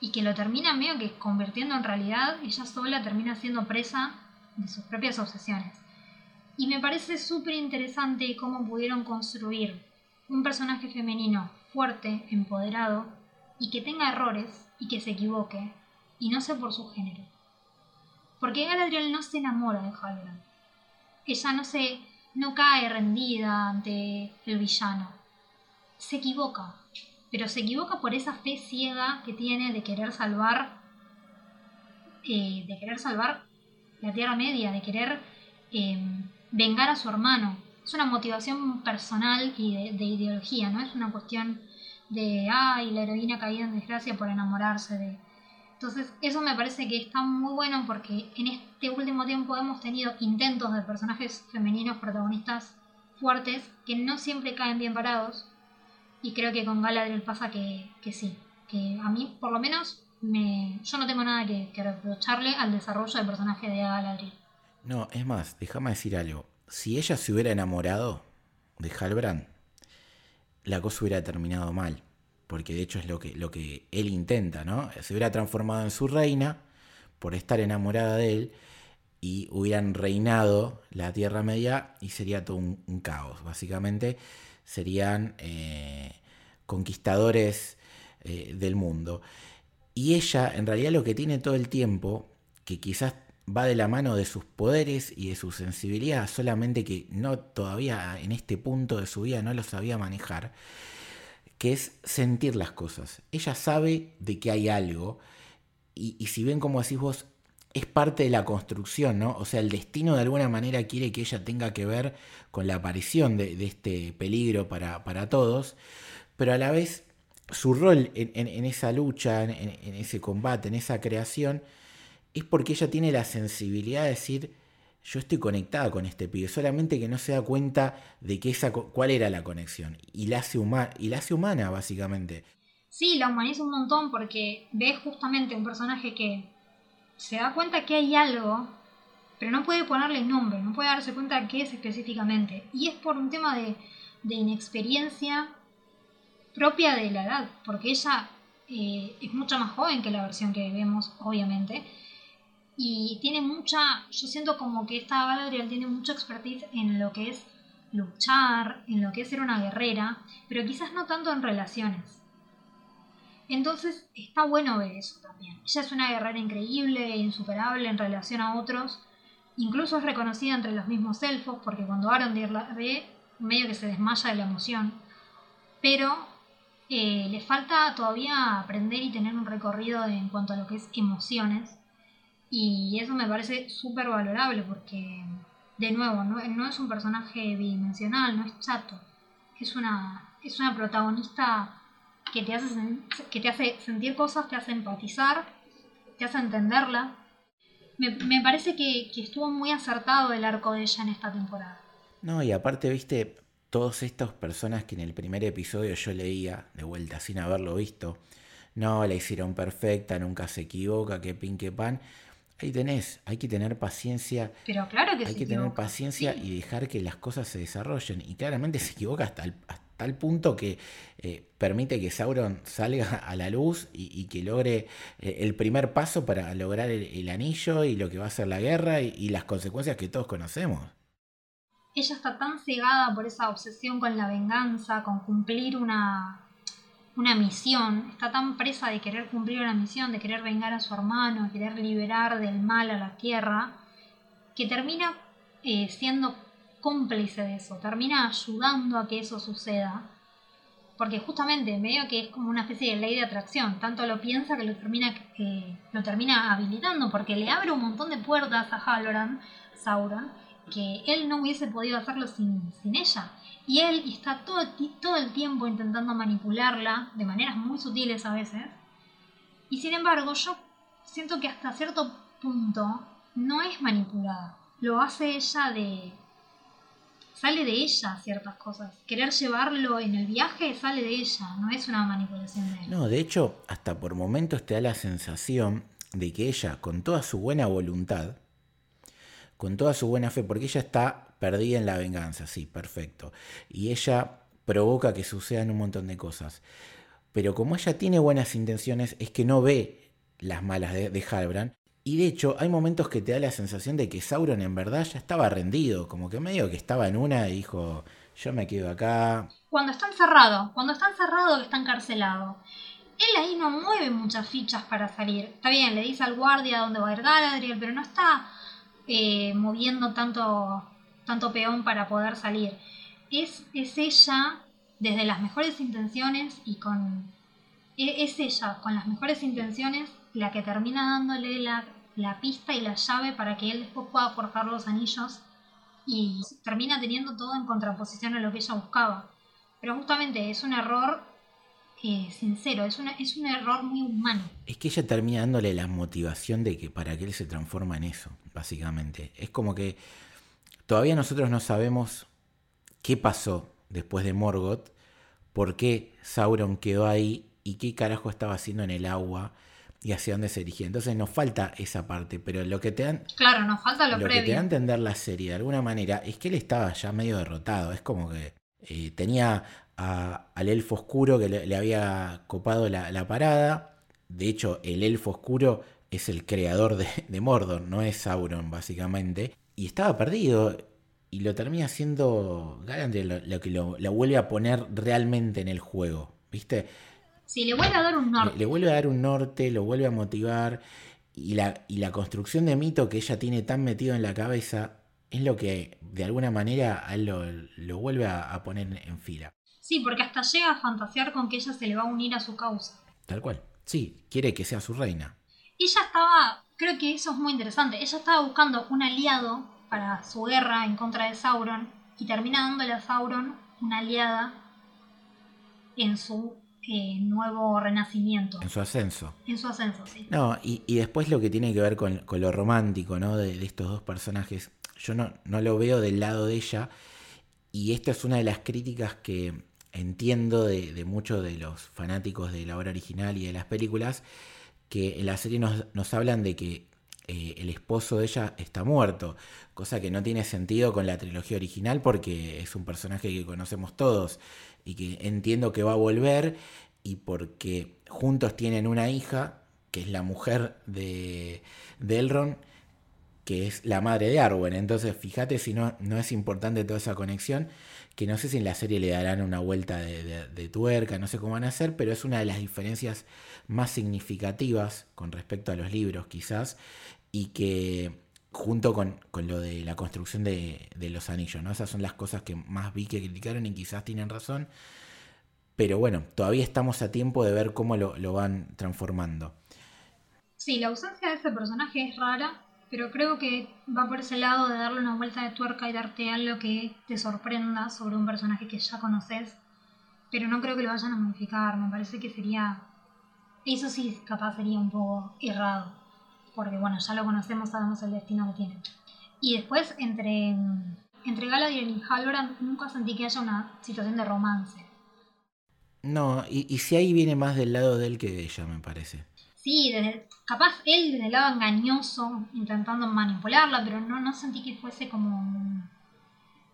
y que lo termina medio que convirtiendo en realidad, ella sola termina siendo presa de sus propias obsesiones. Y me parece súper interesante cómo pudieron construir un personaje femenino fuerte, empoderado, y que tenga errores y que se equivoque, y no sé por su género. Porque Galadriel no se enamora de Halbrand. Ella no se no cae rendida ante el villano. Se equivoca, pero se equivoca por esa fe ciega que tiene de querer salvar eh, de querer salvar la Tierra Media, de querer eh, vengar a su hermano. Es una motivación personal y de, ideología, no es una cuestión de, ay, la heroína caída en desgracia por enamorarse de... Entonces, eso me parece que está muy bueno porque en este último tiempo hemos tenido intentos de personajes femeninos protagonistas fuertes que no siempre caen bien parados. Y creo que con Galadriel pasa que, que sí. Que a mí, por lo menos, me, yo no tengo nada que, que reprocharle al desarrollo del personaje de Galadriel. No, es más, déjame decir algo. Si ella se hubiera enamorado de Halbrand, la cosa hubiera terminado mal. Porque de hecho es lo que, lo que él intenta, ¿no? Se hubiera transformado en su reina por estar enamorada de él y hubieran reinado la Tierra Media y sería todo un, caos. Básicamente serían eh, conquistadores eh, del mundo. Y ella, en realidad, lo que tiene todo el tiempo, que quizás va de la mano de sus poderes y de su sensibilidad, solamente que no todavía en este punto de su vida no lo sabía manejar, que es sentir las cosas. Ella sabe de que hay algo y, si ven como decís vos, es parte de la construcción, ¿no? O sea, el destino de alguna manera quiere que ella tenga que ver con la aparición de, este peligro para, para, todos, pero a la vez su rol en, esa lucha, en, ese combate, en esa creación, es porque ella tiene la sensibilidad de decir, yo estoy conectada con este pibe, solamente que no se da cuenta de que esa, cuál era la conexión, y la hace, y la hace humana, básicamente. Sí, la humaniza un montón porque ve justamente un personaje que se da cuenta que hay algo, pero no puede ponerle nombre, no puede darse cuenta de qué es específicamente. Y es por un tema de, inexperiencia propia de la edad, porque ella eh, es mucho más joven que la versión que vemos, obviamente. Y tiene mucha, yo siento como que esta Galadriel tiene mucha expertise en lo que es luchar, en lo que es ser una guerrera, pero quizás no tanto en relaciones. Entonces está bueno ver eso también. Ella es una guerrera increíble insuperable en relación a otros. Incluso es reconocida entre los mismos elfos, porque cuando Arondir la ve, medio que se desmaya de la emoción. Pero eh, le falta todavía aprender y tener un recorrido en cuanto a lo que es emociones. Y eso me parece súper valorable porque, de nuevo, no, es un personaje bidimensional, no es chato. Es una, es una protagonista que te hace, que te hace sentir cosas, te hace empatizar, te hace entenderla. Me, parece que, estuvo muy acertado el arco de ella en esta temporada. No, y aparte, viste, todas estas personas que en el primer episodio yo leía, de vuelta sin haberlo visto, no, la hicieron perfecta, nunca se equivoca, que pin, que pan. Ahí tenés, hay que tener paciencia. Pero claro que Hay que tener paciencia y dejar que las cosas se desarrollen. Y claramente se equivoca hasta el, tal punto que eh, permite que Sauron salga a la luz y, que logre eh, el primer paso para lograr el, anillo y lo que va a ser la guerra y, las consecuencias que todos conocemos. Ella está tan cegada por esa obsesión con la venganza, con cumplir una, una misión, está tan presa de querer cumplir una misión, de querer vengar a su hermano, de querer liberar del mal a la tierra, que termina eh, siendo cómplice de eso, termina ayudando a que eso suceda. Porque justamente medio que es como una especie de ley de atracción, tanto lo piensa que lo termina, lo termina habilitando, porque le abre un montón de puertas a Halloran, Sauron, que él no hubiese podido hacerlo sin, sin ella. Y él está todo, todo el tiempo intentando manipularla, de maneras muy sutiles a veces. Y sin embargo, yo siento que hasta cierto punto no es manipulada. Lo hace ella de, sale de ella ciertas cosas. Querer llevarlo en el viaje sale de ella, no es una manipulación de él. No, de hecho, hasta por momentos te da la sensación de que ella, con toda su buena voluntad, con toda su buena fe, porque ella está perdida en la venganza, sí, perfecto. Y ella provoca que sucedan un montón de cosas. Pero como ella tiene buenas intenciones, es que no ve las malas de, Halbrand y de hecho, hay momentos que te da la sensación de que Sauron en verdad ya estaba rendido, como que medio que estaba en una y dijo, yo me quedo acá. Cuando está encerrado, cuando está encerrado que está encarcelado. Él ahí no mueve muchas fichas para salir. Está bien, le dice al guardia dónde va a ir Galadriel, pero no está eh, moviendo tanto, tanto peón para poder salir. Es, es ella, desde las mejores intenciones y con... E, es ella, con las mejores intenciones, la que termina dándole la, la pista y la llave para que él después pueda forjar los anillos y termina teniendo todo en contraposición a lo que ella buscaba. Pero justamente es un error eh, sincero, es, una, es un error muy humano. Es que ella termina dándole la motivación de que para que él se transforma en eso, básicamente. Es como que todavía nosotros no sabemos qué pasó después de Morgoth, por qué Sauron quedó ahí y qué carajo estaba haciendo en el agua y hacia dónde se dirigía. Entonces nos falta esa parte, pero lo que te dan. Claro, nos falta lo, lo que te da a entender la serie de alguna manera es que él estaba ya medio derrotado. Es como que eh, tenía al elfo oscuro que le, había copado la, parada. De hecho, el elfo oscuro es el creador de, Mordor, no es Sauron, básicamente. Y estaba perdido. Y lo termina haciendo Galandriel lo, que lo, lo vuelve a poner realmente en el juego. ¿Viste? Sí, le vuelve a dar un norte. Le, vuelve a dar un norte, lo vuelve a motivar. Y la, y la construcción de mito que ella tiene tan metido en la cabeza es lo que de alguna manera a él lo, vuelve a, poner en fila. Sí, porque hasta llega a fantasear con que ella se le va a unir a su causa. Tal cual. Sí, quiere que sea su reina. Ella estaba creo que eso es muy interesante. Ella estaba buscando un aliado para su guerra en contra de Sauron y termina dándole a Sauron una aliada en su eh, nuevo renacimiento. En su ascenso. En su ascenso, sí. No, y, y después lo que tiene que ver con, con lo romántico, ¿no? De, de estos dos personajes. Yo no, no lo veo del lado de ella. Y esta es una de las críticas que entiendo de, de muchos de los fanáticos de la obra original y de las películas, que en la serie nos, hablan de que eh, el esposo de ella está muerto, cosa que no tiene sentido con la trilogía original porque es un personaje que conocemos todos y que entiendo que va a volver y porque juntos tienen una hija, que es la mujer de, de Elrond, que es la madre de Arwen. Entonces, fíjate si no, no es importante toda esa conexión, que no sé si en la serie le darán una vuelta de, de, de, tuerca, no sé cómo van a hacer, pero es una de las diferencias más significativas con respecto a los libros, quizás, y que junto con, con lo de la construcción de, de, los anillos, ¿no? Esas son las cosas que más vi que criticaron y quizás tienen razón. Pero bueno, todavía estamos a tiempo de ver cómo lo, lo van transformando. Sí, la ausencia de ese personaje es rara, pero creo que va por ese lado de darle una vuelta de tuerca y darte algo que te sorprenda sobre un personaje que ya conoces, pero no creo que lo vayan a modificar, me parece que sería, eso sí capaz sería un poco errado, porque bueno, ya lo conocemos, sabemos el destino que tiene. Y después entre, entre Galadriel y Halbrand nunca sentí que haya una situación de romance. No, y, y si ahí viene más del lado de él que de ella, me parece. Sí, desde, capaz él desde el lado engañoso, intentando manipularla, pero no, no sentí que fuese como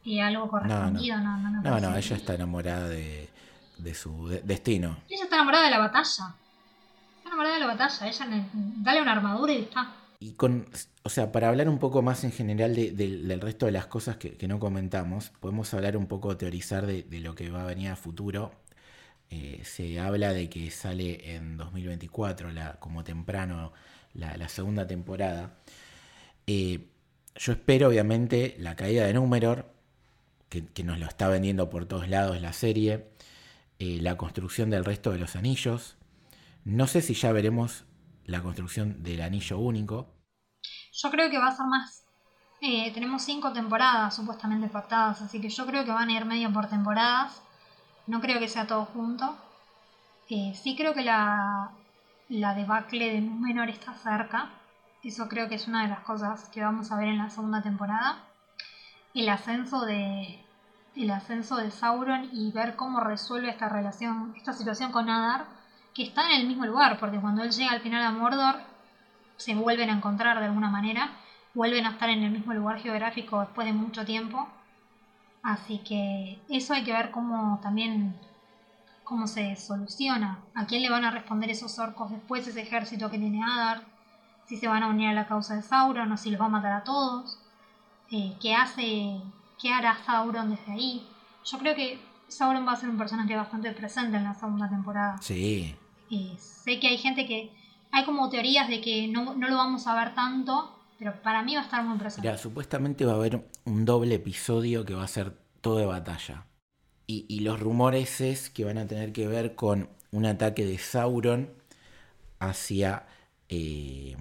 eh, algo correspondido. No, no, no, no, no, ella está enamorada de, de su de, destino. Ella está enamorada de la batalla. Enamorada de la batalla. Ella le, dale una armadura y está. O sea, para hablar un poco más en general de, de, del resto de las cosas que, no comentamos, podemos hablar un poco, teorizar de, lo que va a venir a futuro eh, se habla de que sale en 2024, la, como temprano, la, segunda temporada. Eh, yo espero, obviamente, la caída de Númenor, que, que, nos lo está vendiendo por todos lados la serie, eh, la construcción del resto de los anillos. No sé si ya veremos la construcción del anillo único. Yo creo que va a ser más. Eh, tenemos cinco temporadas supuestamente pactadas, así que yo creo que van a ir medio por temporadas no creo que sea todo junto. Eh, sí creo que la, la debacle de Númenor está cerca. Eso creo que es una de las cosas que vamos a ver en la segunda temporada. El ascenso de el ascenso de Sauron y ver cómo resuelve esta relación, esta situación con Adar, que está en el mismo lugar, porque cuando él llega al final a Mordor, se vuelven a encontrar de alguna manera, vuelven a estar en el mismo lugar geográfico después de mucho tiempo Así que eso hay que ver cómo también cómo se soluciona. ¿A quién le van a responder esos orcos después ese ejército que tiene Adar? Si se van a unir a la causa de Sauron o si los va a matar a todos. Eh, ¿Qué hace? ¿Qué hará Sauron desde ahí? Yo creo que Sauron va a ser un personaje bastante presente en la segunda temporada. Sí. Eh, sé que hay gente que. Hay como teorías de que no, no lo vamos a ver tanto pero para mí va a estar muy presente. Mira, supuestamente va a haber un doble episodio que va a ser todo de batalla. Y, y, los rumores es que van a tener que ver con un ataque de Sauron hacia eh,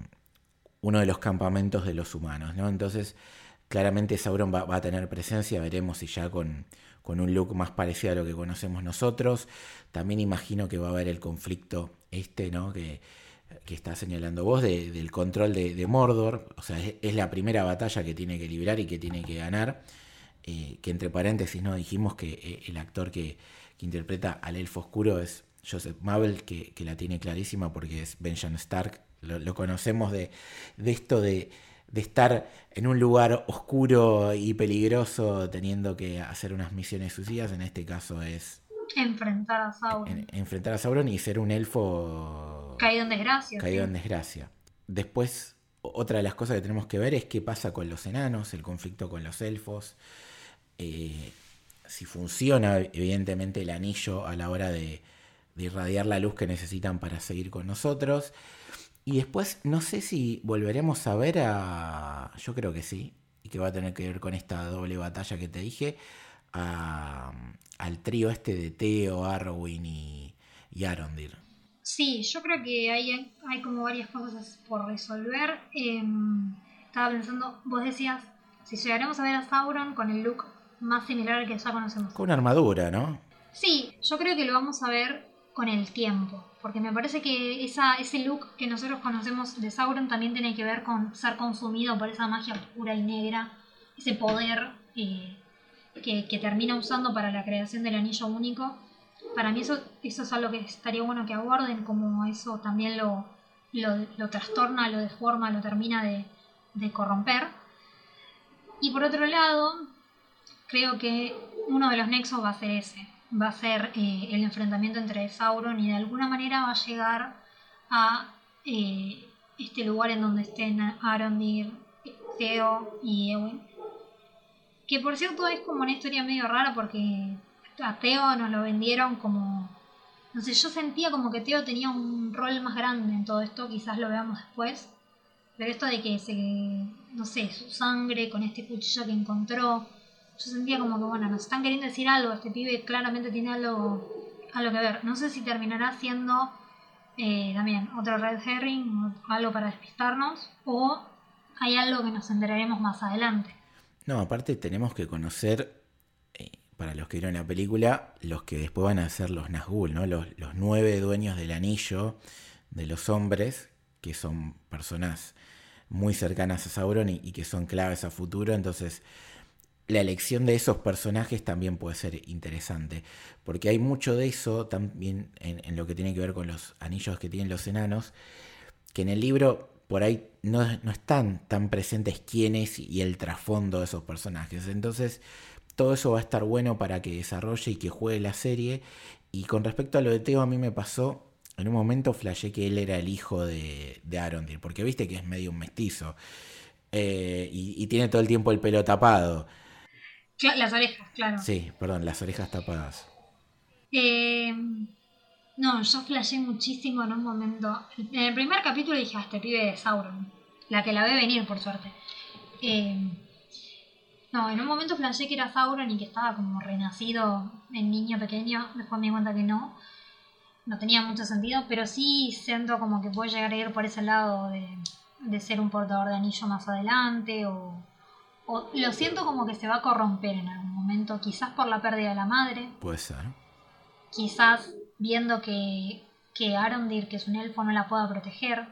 uno de los campamentos de los humanos, ¿no? Entonces, claramente Sauron va, va a tener presencia, veremos si ya con, con, un look más parecido a lo que conocemos nosotros. También imagino que va a haber el conflicto este, ¿no? Que, que está señalando vos de, del control de, Mordor, o sea, es, la primera batalla que tiene que librar y que tiene que ganar, eh, que entre paréntesis no dijimos que eh, el actor que, interpreta al elfo oscuro es Joseph Mabel, que, que la tiene clarísima porque es Benjamin Stark, lo, lo conocemos de, de esto de, de, estar en un lugar oscuro y peligroso teniendo que hacer unas misiones suicidas, en este caso es... Enfrentar a Sauron. En, enfrentar a Sauron y ser un elfo Caído en desgracia. Caído sí. en desgracia. Después, otra de las cosas que tenemos que ver es qué pasa con los enanos, el conflicto con los elfos. Eh, si funciona, evidentemente, el anillo a la hora de, de, irradiar la luz que necesitan para seguir con nosotros. Y después, no sé si volveremos a ver a. Yo creo que sí. Y que va a tener que ver con esta doble batalla que te dije. A, al trío este de Theo, Arwen y, y Arondir. Sí, yo creo que hay, hay como varias cosas por resolver. Em, estaba pensando, vos decías, si llegaremos a ver a Sauron con el look más similar al que ya conocemos. Con una armadura, ¿no? Sí, yo creo que lo vamos a ver con el tiempo, porque me parece que ese look que nosotros conocemos de Sauron también tiene que ver con ser consumido por esa magia oscura y negra, ese poder eh, que, que, termina usando para la creación del anillo único. Para mí eso, eso es algo que estaría bueno que aborden, como eso también lo, lo, lo trastorna, lo deforma, lo termina de, de corromper. Y por otro lado, creo que uno de los nexos va a ser ese, va a ser eh, el enfrentamiento entre Sauron y de alguna manera va a llegar a eh, este lugar en donde estén Arondir, Theo y Eowyn. Que por cierto es como una historia medio rara porque a Theo nos lo vendieron como... No sé, yo sentía como que Theo tenía un rol más grande en todo esto, quizás lo veamos después. Pero esto de que se, no sé, su sangre con este cuchillo que encontró, yo sentía como que, bueno, nos están queriendo decir algo, este pibe claramente tiene algo, algo que ver. No sé si terminará siendo eh, también otro red herring, algo para despistarnos, o hay algo que nos enteraremos más adelante. No, aparte tenemos que conocer, eh, para los que vieron la película, los que después van a ser los Nazgûl, ¿no? Los, los nueve dueños del anillo de los hombres, que son personas muy cercanas a Sauron y, y que son claves a futuro, entonces la elección de esos personajes también puede ser interesante, porque hay mucho de eso también en, lo que tiene que ver con los anillos que tienen los enanos, que en el libro por ahí no, no están tan presentes quiénes y el trasfondo de esos personajes. Entonces, todo eso va a estar bueno para que desarrolle y que juegue la serie. Y con respecto a lo de Teo, a mí me pasó, en un momento flashé que él era el hijo de, de Arondir, porque viste que es medio un mestizo. Eh, y, y tiene todo el tiempo el pelo tapado. Las orejas, claro. Sí, perdón, las orejas tapadas. Eh, no, yo flashé muchísimo en un momento. En el primer capítulo dije, a este pibe de Sauron. La que la ve venir, por suerte. Eh, no, en un momento flashé que era Sauron y que estaba como renacido en niño pequeño. Después me di cuenta que no. No tenía mucho sentido, pero sí siento como que puede llegar a ir por ese lado de, de ser un portador de anillo más adelante o lo siento como que se va a corromper en algún momento, quizás por la pérdida de la madre. Puede ser. Quizás viendo que, que Arondir, que es un elfo, no la pueda proteger.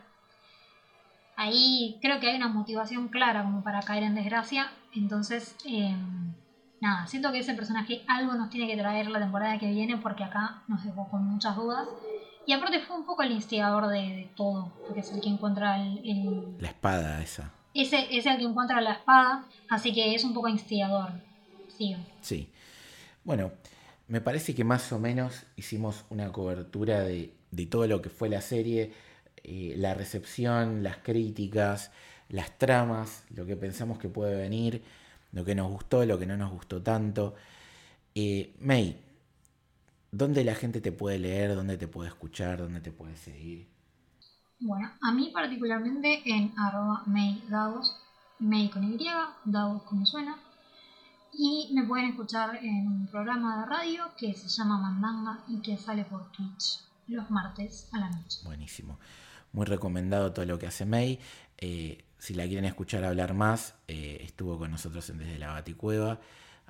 Ahí creo que hay una motivación clara como para caer en desgracia. Entonces, em, nada, siento que ese personaje algo nos tiene que traer la temporada que viene porque acá nos dejó con muchas dudas. Y aparte fue un poco el instigador de, todo, porque es el que encuentra el... La espada esa. Ese es el que encuentra la espada, así que es un poco instigador. Sí. Bueno, me parece que más o menos hicimos una cobertura de, todo lo que fue la serie, eh, la recepción, las críticas, las tramas, lo que pensamos que puede venir, lo que nos gustó, lo que no nos gustó tanto. Eh, May, ¿dónde la gente te puede leer, dónde te puede escuchar, dónde te puede seguir? Bueno, a mí particularmente en arroba maydavos, may con Y, davos como suena. Y me pueden escuchar en un programa de radio que se llama Mandanga y que sale por Twitch los martes a la noche. Buenísimo. Muy recomendado todo lo que hace May. Eh, si la quieren escuchar hablar más, eh, estuvo con nosotros en Desde la Baticueva,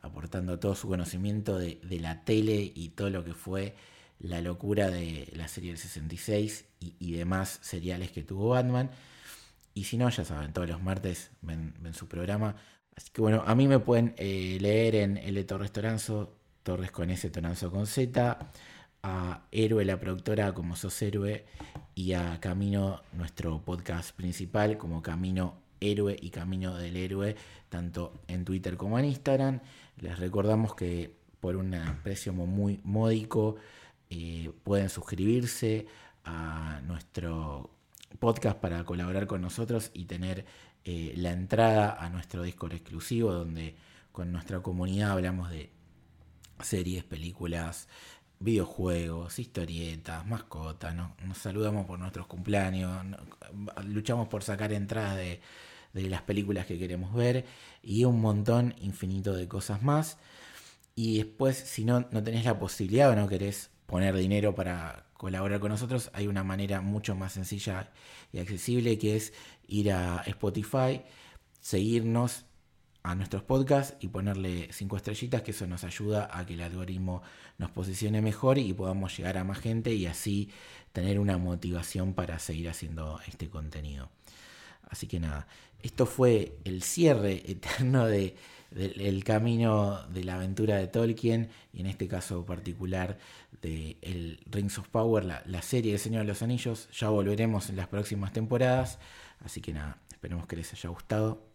aportando todo su conocimiento de, de la tele y todo lo que fue la locura de la serie del 66 y, demás seriales que tuvo Batman. Y si no, ya saben, todos los martes ven, su programa. Así que bueno, a mí me pueden eh, leer en L. Torres Toranzo, Torres con S, Toranzo con Z, a Héroe, la productora, como Sos Héroe, y a Camino, nuestro podcast principal, como Camino Héroe y Camino del Héroe, tanto en Twitter como en Instagram. Les recordamos que por un precio muy módico, eh, pueden suscribirse a nuestro podcast para colaborar con nosotros y tener eh, la entrada a nuestro Discord exclusivo donde con nuestra comunidad hablamos de series, películas, videojuegos, historietas, mascotas, nos saludamos por nuestros cumpleaños, luchamos por sacar entradas de, de las películas que queremos ver y un montón infinito de cosas más. Y después, si no, no tenés la posibilidad o no querés poner dinero para colaborar con nosotros, hay una manera mucho más sencilla y accesible que es ir a Spotify, seguirnos a nuestros podcasts y ponerle cinco estrellitas, que eso nos ayuda a que el algoritmo nos posicione mejor y podamos llegar a más gente y así tener una motivación para seguir haciendo este contenido. Así que nada, esto fue el cierre eterno de, del camino de la aventura de Tolkien y en este caso particular de el Rings of Power, la, la serie de Señor de los Anillos. Ya volveremos en las próximas temporadas. Así que nada, esperemos que les haya gustado